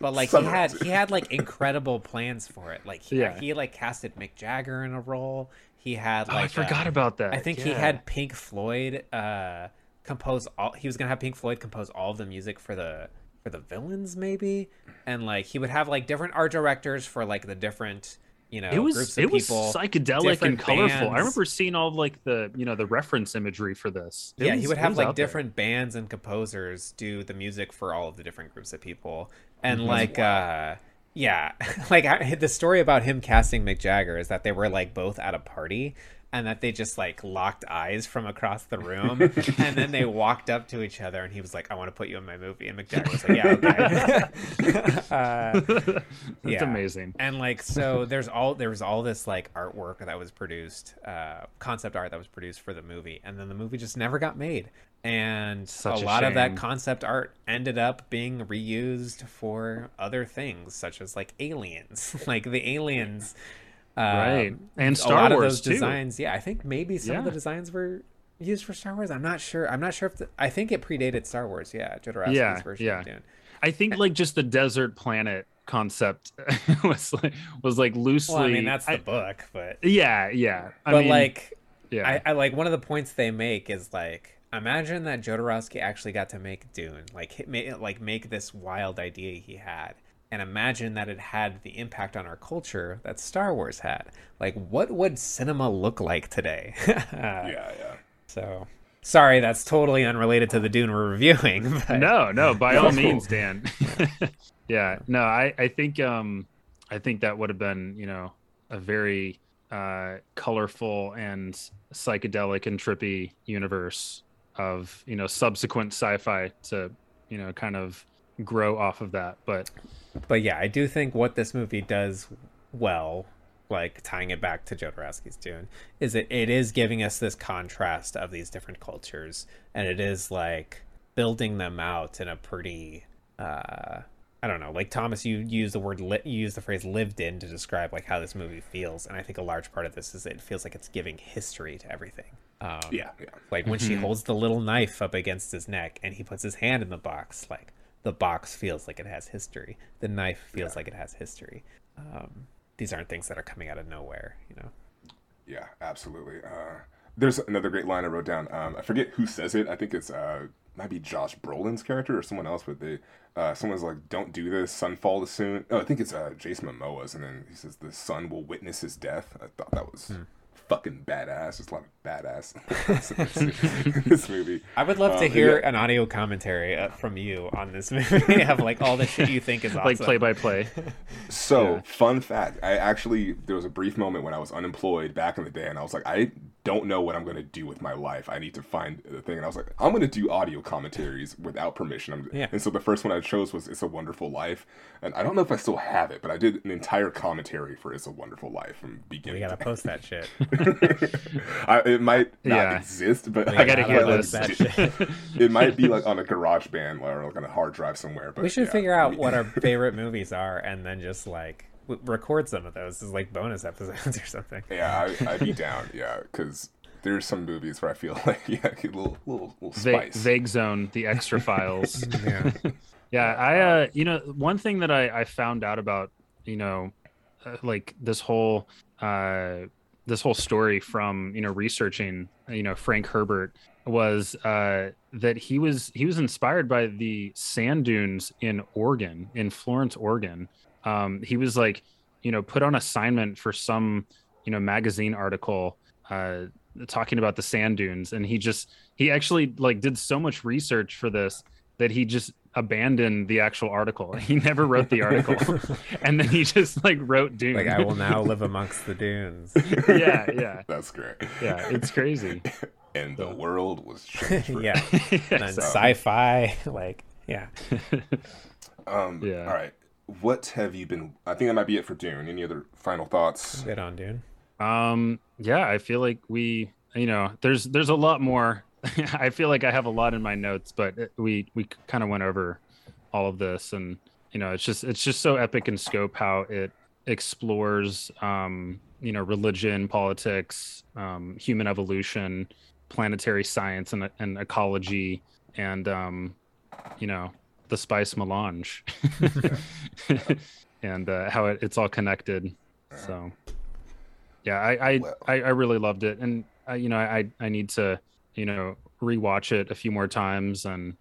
but like he had it. he had like incredible plans for it. Like, he, Yeah. he like casted Mick Jagger in a role. He had oh, I forgot uh, about that. I think he had Pink Floyd uh compose all he was gonna have Pink Floyd compose all of the music for the for the villains maybe. And like he would have like different art directors for like the different, you know, it was groups of it was psychedelic and different colorful. I remember seeing all of, like the you know the reference imagery for this. It yeah, he would have like out there. different bands and composers do the music for all of the different groups of people. And Mhm. like uh yeah, like I, the story about him casting Mick Jagger is that they were like both at a party and that they just like locked eyes from across the room and then they walked up to each other and he was like I want to put you in my movie and Mick was like yeah okay. uh, That's yeah. amazing. and like so there's all there was all this like artwork that was produced uh concept art that was produced for the movie and then the movie just never got made and Such a a lot of that concept art ended up being reused for other things such as like aliens like the aliens um, Right. And a Star lot of Wars, those too. designs yeah i think maybe some of the designs were used for star wars i'm not sure i'm not sure if the, i think it predated star wars yeah Jodorowsky's Yeah, version yeah. of Dune. I think like just the desert planet concept was like was like loosely. well i mean that's the I- book but yeah, yeah. I but mean, like yeah, I, I like one of the points they make is like imagine that Jodorowsky actually got to make Dune, like hit- like make this wild idea he had, and imagine that it had the impact on our culture that Star Wars had. Like, what would cinema look like today? Yeah, yeah. So, sorry, that's totally unrelated to the Dune we're reviewing. But no, no, by No, all means, Dan. yeah, no, I, I think, um, I think that would have been, you know, a very uh, colorful and psychedelic and trippy universe of you know subsequent sci-fi to you know kind of grow off of that. But but yeah, I do think what this movie does well, like tying it back to Jodorowsky's Dune, is it it is giving us this contrast of these different cultures, and it is like building them out in a pretty uh I don't know, like Thomas, you use the word li- you use the phrase "lived in" to describe like how this movie feels, and I think a large part of this is it feels like it's giving history to everything. Um, yeah, yeah. Like when she holds the little knife up against his neck, and he puts his hand in the box, like the box feels like it has history. The knife feels yeah. like it has history. Um, these aren't things that are coming out of nowhere, you know. Yeah, absolutely. Uh, there's another great line I wrote down. Um, I forget who says it. I think it's uh, might be Josh Brolin's character or someone else, but they uh, someone's like, "Don't do this. Sunfall is soon." Oh, I think it's uh, Jason Momoa's, and then he says, "The sun will witness his death." I thought that was hmm. Fucking badass. There's a lot of badass in this movie. I would love to um, hear yeah. an audio commentary uh, from you on this movie of like all the shit you think is awesome. like play by play. So, yeah. fun fact: I actually there was a brief moment when I was unemployed back in the day, and I was like, I don't know what I'm going to do with my life. I need to find the thing. And I was like, I'm going to do audio commentaries without permission. I'm, yeah. And so the first one I chose was It's a Wonderful Life. And I don't know if I still have it, but I did an entire commentary for It's a Wonderful Life from beginning. We got to post that shit. I, it might not yeah. exist, but I got to hear this. Shit. It might be like on a garage band or like on a hard drive somewhere. But we should yeah. figure out what our favorite movies are and then just like record some of those as like bonus episodes or something. Yeah, I, would be down. Yeah, because there's some movies where I feel like yeah, a little little, little spice. Vague Zone, the extra files. yeah, yeah. I uh, you know, one thing that I I found out about you know, uh, like this whole uh this whole story from you know researching you know Frank Herbert was uh, that he was he was inspired by the sand dunes in Oregon in Florence, Oregon, um, he was like, you know, put on assignment for some, you know, magazine article uh, talking about the sand dunes, and he just he actually like did so much research for this that he just abandoned the actual article. He never wrote the article, and then he just like wrote Dune. Like I will now live amongst the dunes. yeah, yeah, that's great. Yeah, it's crazy. and the world was yeah, and so. sci-fi, like yeah. Um, yeah. All right what have you been? I think that might be it for Dune. Any other final thoughts? Get on Dune. Um, yeah, I feel like we, you know, there's there's a lot more. I feel like I have a lot in my notes, but we we kind of went over all of this, and you know, it's just it's just so epic in scope how it explores, um, you know, religion, politics, um, human evolution, planetary science, and and ecology, and um, you know, the spice melange and uh, how it, it's all connected so yeah i I, well, I, I really loved it and I, you know i i need to you know rewatch it a few more times and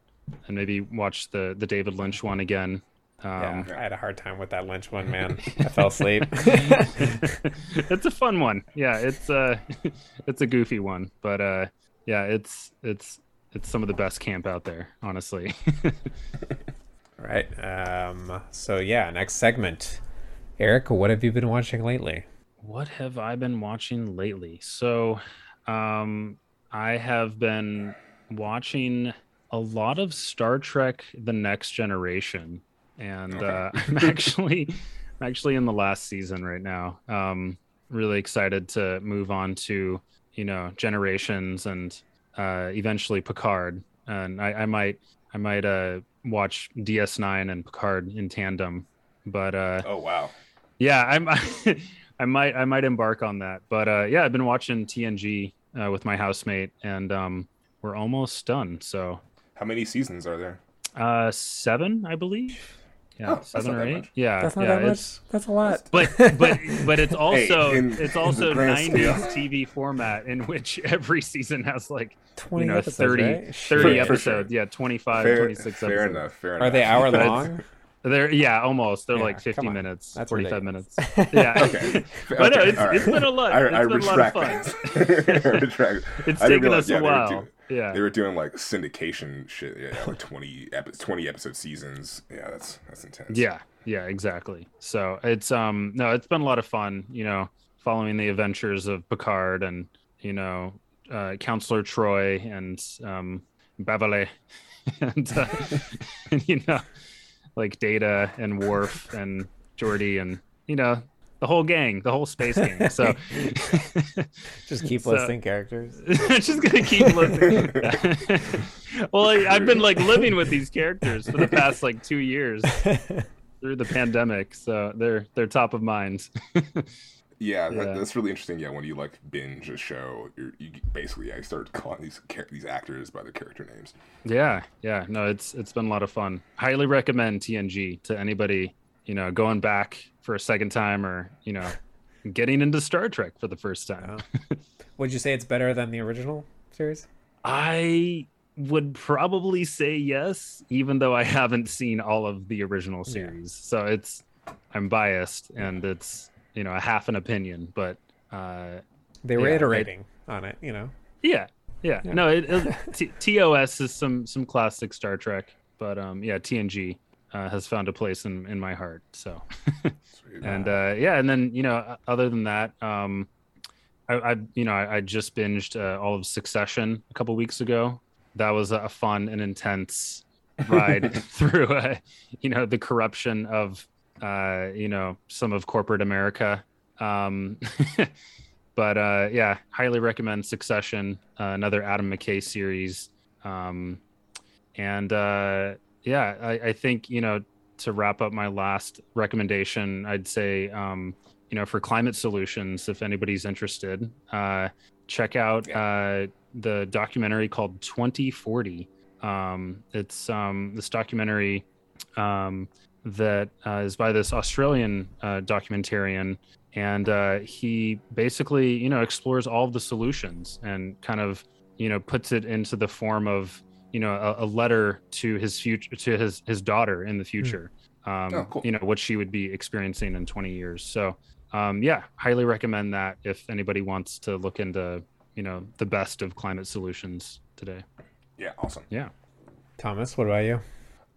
and maybe watch the the david lynch one again um, yeah, I had a hard time with that Lynch one, man. I fell asleep. it's a fun one. Yeah, it's uh it's a goofy one, but uh yeah, it's it's it's some of the best camp out there, honestly. right. Um, so yeah, next segment. Eric, what have you been watching lately? What have I been watching lately? So, um, I have been watching a lot of Star Trek: The Next Generation, and okay. uh, I'm actually, I'm actually in the last season right now. Um, really excited to move on to you know Generations and uh, eventually Picard, and I, I might I might uh, watch DS9 and Picard in tandem. But uh, oh wow, yeah, I'm I might I might embark on that. But uh, yeah, I've been watching TNG uh, with my housemate, and um, we're almost done. So how many seasons are there? Uh, seven, I believe yeah, oh, seven or eight. Much. Yeah, that's not yeah, that much. That's a lot. But but but it's also hey, in, it's also nineties TV format in which every season has like 20 you know, episodes, 30, right? 30 episodes. Sure. Yeah, 25, fair, 26 fair episodes. Enough, fair enough. Are they hour long? They're yeah, almost. They're yeah, like fifty minutes, That's forty five minutes. Yeah. okay. But no, it's, right. it's been a lot. I, it's I been a lot of fun. it's taken us a while yeah. They were doing like syndication shit yeah like 20 epi- 20 episode seasons. Yeah that's that's intense. Yeah yeah exactly. So it's um no it's been a lot of fun you know following the adventures of Picard and you know uh, Counselor Troi and um, Beverly and, uh, and you know like Data and Worf and Geordi and you know the whole gang, the whole space gang. So just keep so, listing characters. just gonna keep listing. well, I, have been like living with these characters for the past like two years through the pandemic, so they're they're top of mind. yeah, that, that's really interesting. Yeah, when you like binge a show, you basically I start calling these these actors by their character names. Yeah, yeah, no, it's it's been a lot of fun. Highly recommend TNG to anybody you know going back for a second time or you know getting into Star Trek for the first time. would you say it's better than the original series? I would probably say yes, even though I haven't seen all of the original series. Yeah. So it's I'm biased and it's you know a half an opinion, but uh, they were yeah, iterating I, on it, you know. Yeah, yeah. yeah. No, it, it, T- TOS is some some classic Star Trek, but um, yeah, TNG uh, has found a place in in my heart. So, and uh, yeah, and then you know, other than that, um, I, I you know I, I just binged uh, all of Succession a couple weeks ago. That was a fun and intense ride through, uh, you know, the corruption of uh, you know some of corporate America. Um, but uh, yeah, highly recommend Succession, uh, another Adam McKay series. Um, and uh, yeah, I, I, think you know to wrap up my last recommendation, I'd say um, you know for climate solutions, if anybody's interested, uh, check out uh, the documentary called 2040. Um, it's um, this documentary um, that uh, is by this Australian uh, documentarian, and uh, he basically you know explores all of the solutions and kind of you know puts it into the form of you know a, a, letter to his future to his his daughter in the hmm. future um, oh, cool. you know what she would be experiencing in 20 years. So um, yeah highly recommend that if anybody wants to look into you know the best of climate solutions today. Yeah awesome. Yeah. Thomas what about you?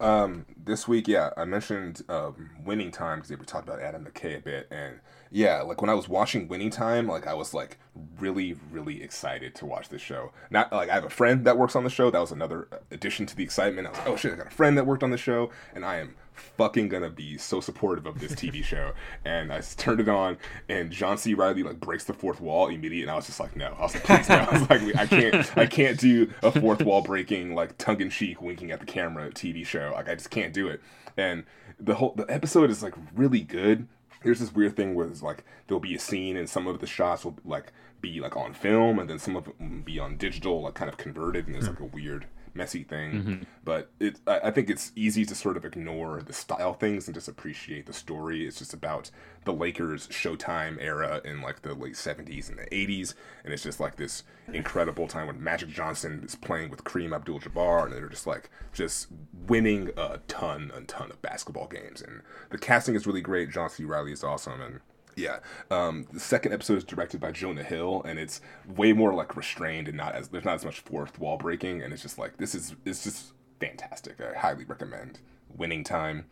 Um, this week, yeah, I mentioned um, Winning Time because we talked about Adam McKay a bit, and yeah, like when I was watching Winning Time, like I was like really, really excited to watch this show. Not like I have a friend that works on the show. That was another addition to the excitement. I was like, oh shit, I got a friend that worked on the show, and I am fucking gonna be so supportive of this TV show. And I turned it on, and John C. Reilly like breaks the fourth wall immediately, and I was just like, no. I was like, please no. I was like, I can't, I can't do a fourth wall breaking like tongue in cheek winking at the camera TV show. Like I just can't do it. And the whole the episode is like really good. There's this weird thing where it's like there'll be a scene and some of the shots will like be like on film and then some of will be on digital, like kind of converted, and there's like a weird messy thing. Mm-hmm. But it, I, think it's easy to sort of ignore the style things and just appreciate the story. It's just about the Lakers Showtime era in like the late '70s and the '80s, and it's just like this incredible time when Magic Johnson is playing with Kareem Abdul-Jabbar, and they're just like just winning a ton, a ton of basketball games. And the casting is really great. John C. Reilly is awesome, and yeah. Um, the second episode is directed by Jonah Hill, and it's way more like restrained and not as there's not as much fourth wall breaking, and it's just like this is it's just fantastic. I highly recommend. Winning Time.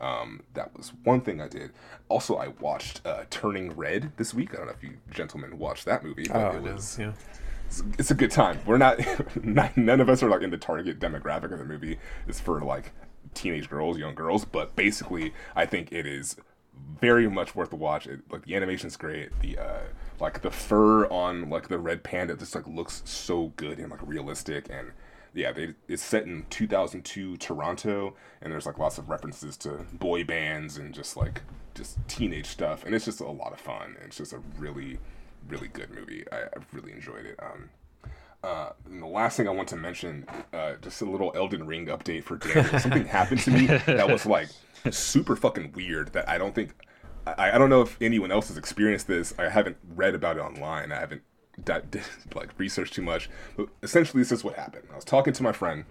Um, that was one thing I did. Also, I watched uh, Turning Red this week. I don't know if you gentlemen watched that movie, but oh, it was. Yeah. It's, it's, a good time. We're not, not, none of us are like in the target demographic of the movie. It's for like teenage girls, young girls, but basically, I think it is very much worth the watch. It, like the animation's great. The uh, like the fur on like the red panda just like looks so good and like realistic and yeah, they, it's set in 2002 Toronto and there's like lots of references to boy bands and just like just teenage stuff and it's just a lot of fun. It's just a really really good movie. I, I really enjoyed it. Um, uh, and the last thing I want to mention, uh, just a little Elden Ring update for Daniel. Something happened to me that was like super fucking weird that I don't think I, I don't know if anyone else has experienced this. I haven't read about it online. I haven't did, like researched too much. But essentially, this is what happened. I was talking to my friend,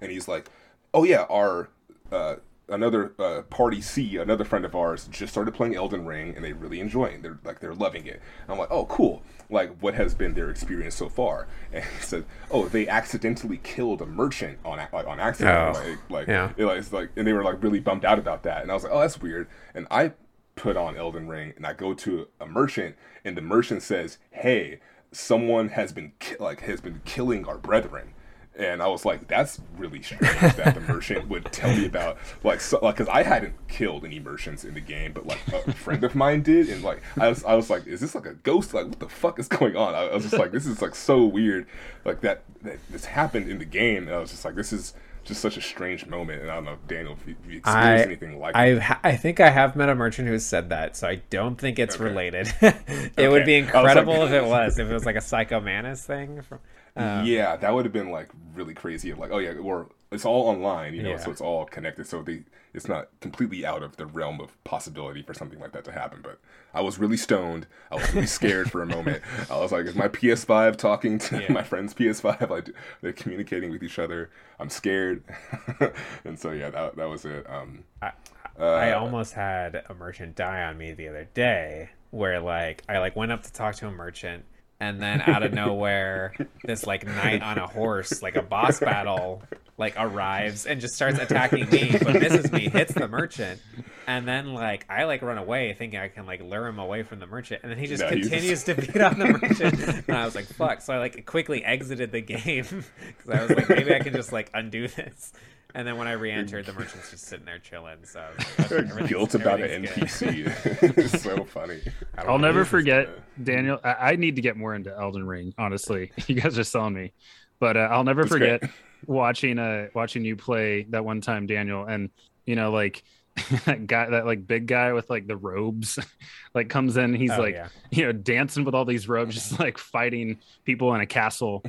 and he's like, "Oh yeah, our uh, another uh, party C, another friend of ours, just started playing Elden Ring, and they really enjoying. They're like they're loving it. And I'm like, oh cool. Like what has been their experience so far? And he said, oh, they accidentally killed a merchant on like on accident. Oh, like like, yeah. it, like it's like, and they were like really bummed out about that. And I was like, oh, that's weird. And I put on Elden Ring, and I go to a merchant, and the merchant says, "Hey, someone has been ki- like has been killing our brethren." And I was like, "That's really strange that the merchant would tell me about like, so, like, because I hadn't killed any merchants in the game, but like a friend of mine did, and like, I was, I was like, is this like a ghost? Like, what the fuck is going on? I, I was just like, this is like so weird, like that, that this happened in the game, and I was just like, this is just such a strange moment. And I don't know, Daniel, if you, if you experienced I, anything like I. I think I have met a merchant who said that, so I don't think it's Okay. related. it would be Okay. I was like- incredible if it was, if it was like a Psycho Mantis thing. From, uh, yeah, that would have been like really crazy. Like, oh yeah, or it's all online, you know, Yeah. so it's all connected. So they, it's not completely out of the realm of possibility for something like that to happen. But I was really stoned. I was really scared for a moment. I was like, is my PS5 talking to Yeah. my friend's PS5? Like, they're communicating with each other. I'm scared. and so yeah, that that was it. Um, I, uh, I almost had a merchant die on me the other day, where like I like went up to talk to a merchant, and then out of nowhere, this like knight on a horse, like a boss battle, like arrives and just starts attacking me, but misses me, hits the merchant, and then like I like run away, thinking I can like lure him away from the merchant, and then he just No, continues to beat on the merchant, and I was like, "Fuck!" So I like quickly exited the game because I was like, maybe I can just like undo this. And then when I re-entered, the merchant's just sitting there chilling. So I was like, "Everything's- guilt about an everything's. NPC. it's so funny. I don't I'll never this is forget the- Daniel. I, I need to get more into Elden Ring. Honestly, you guys are selling me, but uh, I'll never It's forget great. watching uh watching you play that one time, Daniel, and you know like that guy, that like big guy with like the robes, like comes in. He's Oh, like yeah. you know dancing with all these robes, just like fighting people in a castle,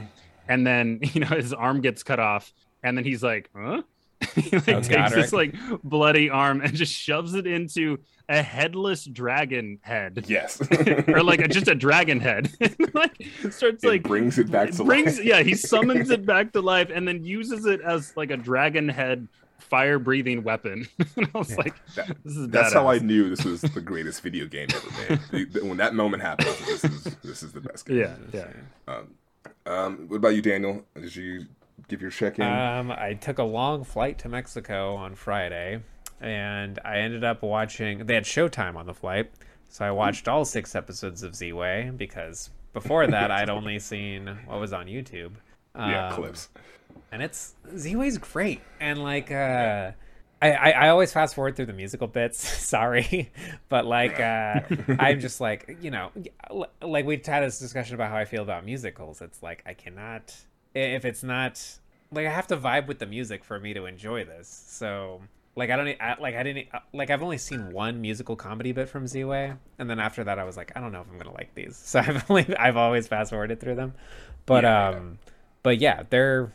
and then you know his arm gets cut off, and then he's like, huh. he like, takes Godrick. this like bloody arm and just shoves it into a headless dragon head Yes. or like a, just a dragon head like starts It like brings it back to brings life. yeah he summons it back to life and then uses it as like a dragon head fire breathing weapon and i was Yeah. like That- this is That's how I knew this was the greatest video game ever made. When that moment happened, I was like, this is this is the best game. yeah yeah Um, um, what about you, Daniel? Did you give your check in? Um, I took a long flight to Mexico on Friday, and I ended up watching. They had Showtime on the flight, so I watched all six episodes of Ziwe because before that I'd only seen what was on YouTube. yeah, Um, clips. and it's Ziwe's great, and like. uh I, I, I always fast forward through the musical bits. Sorry, but like uh, I'm just like you know, like we had this discussion about how I feel about musicals. It's like I cannot if it's not like I have to vibe with the music for me to enjoy this. So like I don't I, like I didn't like I've only seen one musical comedy bit from Ziwe, and then after that I was like I don't know if I'm gonna like these. So I've only I've always fast forwarded through them, but Yeah. um, but yeah, they're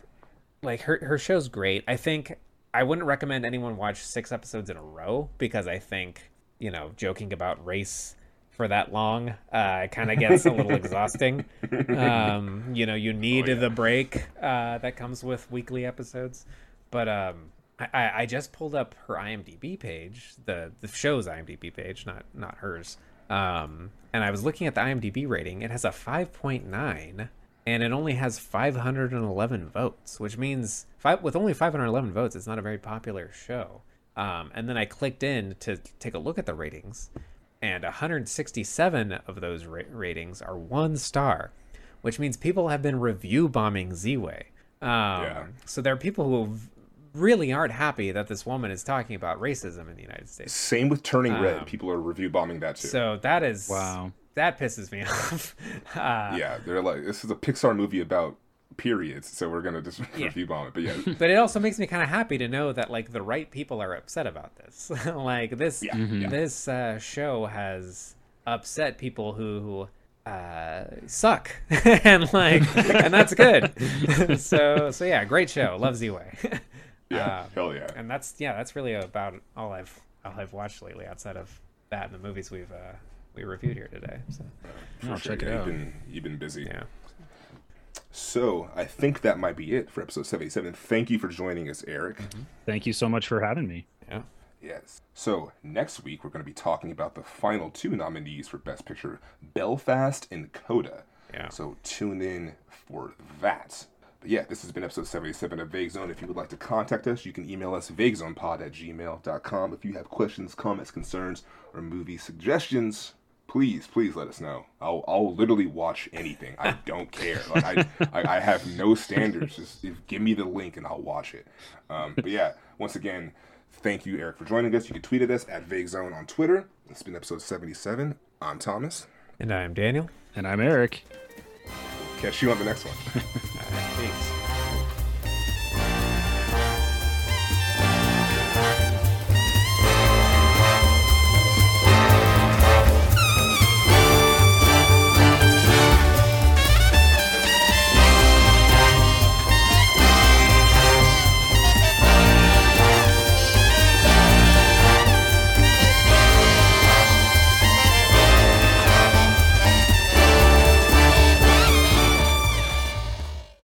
like her her show's great. I think I wouldn't recommend anyone watch six episodes in a row because I think you know joking about race for that long uh, kind of gets a little exhausting. Um, you know, you need Oh, yeah. the break uh, that comes with weekly episodes. But um, I- I, I just pulled up her IMDb page, the the show's IMDb page, not not hers. Um, and I was looking at the IMDb rating. It has a 5.9 and it only has 511 votes, which means five, with only 511 votes, it's not a very popular show. Um, and then I clicked in to take a look at the ratings, and 167 of those ra- ratings are one star, which means people have been review bombing Ziwe. Um, Yeah. So there are people who really aren't happy that this woman is talking about racism in the United States. Same with Turning um, Red. People are review bombing that too. So that is Wow. That pisses me off. Uh, yeah, they're like, this is a Pixar movie about periods, so we're gonna just Yeah. review bomb it. But yeah, but it also makes me kind of happy to know that like the right people are upset about this. like this Yeah, Mhm. this uh, show has upset people who uh, suck, and like and that's good. so so yeah, great show. Love Ziwe. yeah, Um, hell yeah. and that's yeah, that's really about all I've all I've watched lately outside of that and the movies we've uh, we reviewed here today. So For I'll check it yeah, out. You've been, you've been busy. yeah. So I think that might be it for episode 77. Thank you for joining us, Eric. Mm-hmm. thank you so much for having me Yeah. Yes. So next week we're going to be talking about the final two nominees for Best Picture, Belfast and Coda. Yeah. So tune in for that. But yeah, this has been episode 77 of Vague Zone. If you would like to contact us, you can email us vaguezonepod at gmail.com. If you have questions, comments, concerns, or movie suggestions, please, please let us know. I'll, I'll literally watch anything. I don't care. Like I, I, I, have no standards. Just give me the link and I'll watch it. Um, but yeah, once again, thank you, Eric, for joining us. You can tweet at us at Vague Zone on Twitter. It's been episode 77. I'm Thomas. And I'm Daniel. And I'm Eric. Catch you on the next one.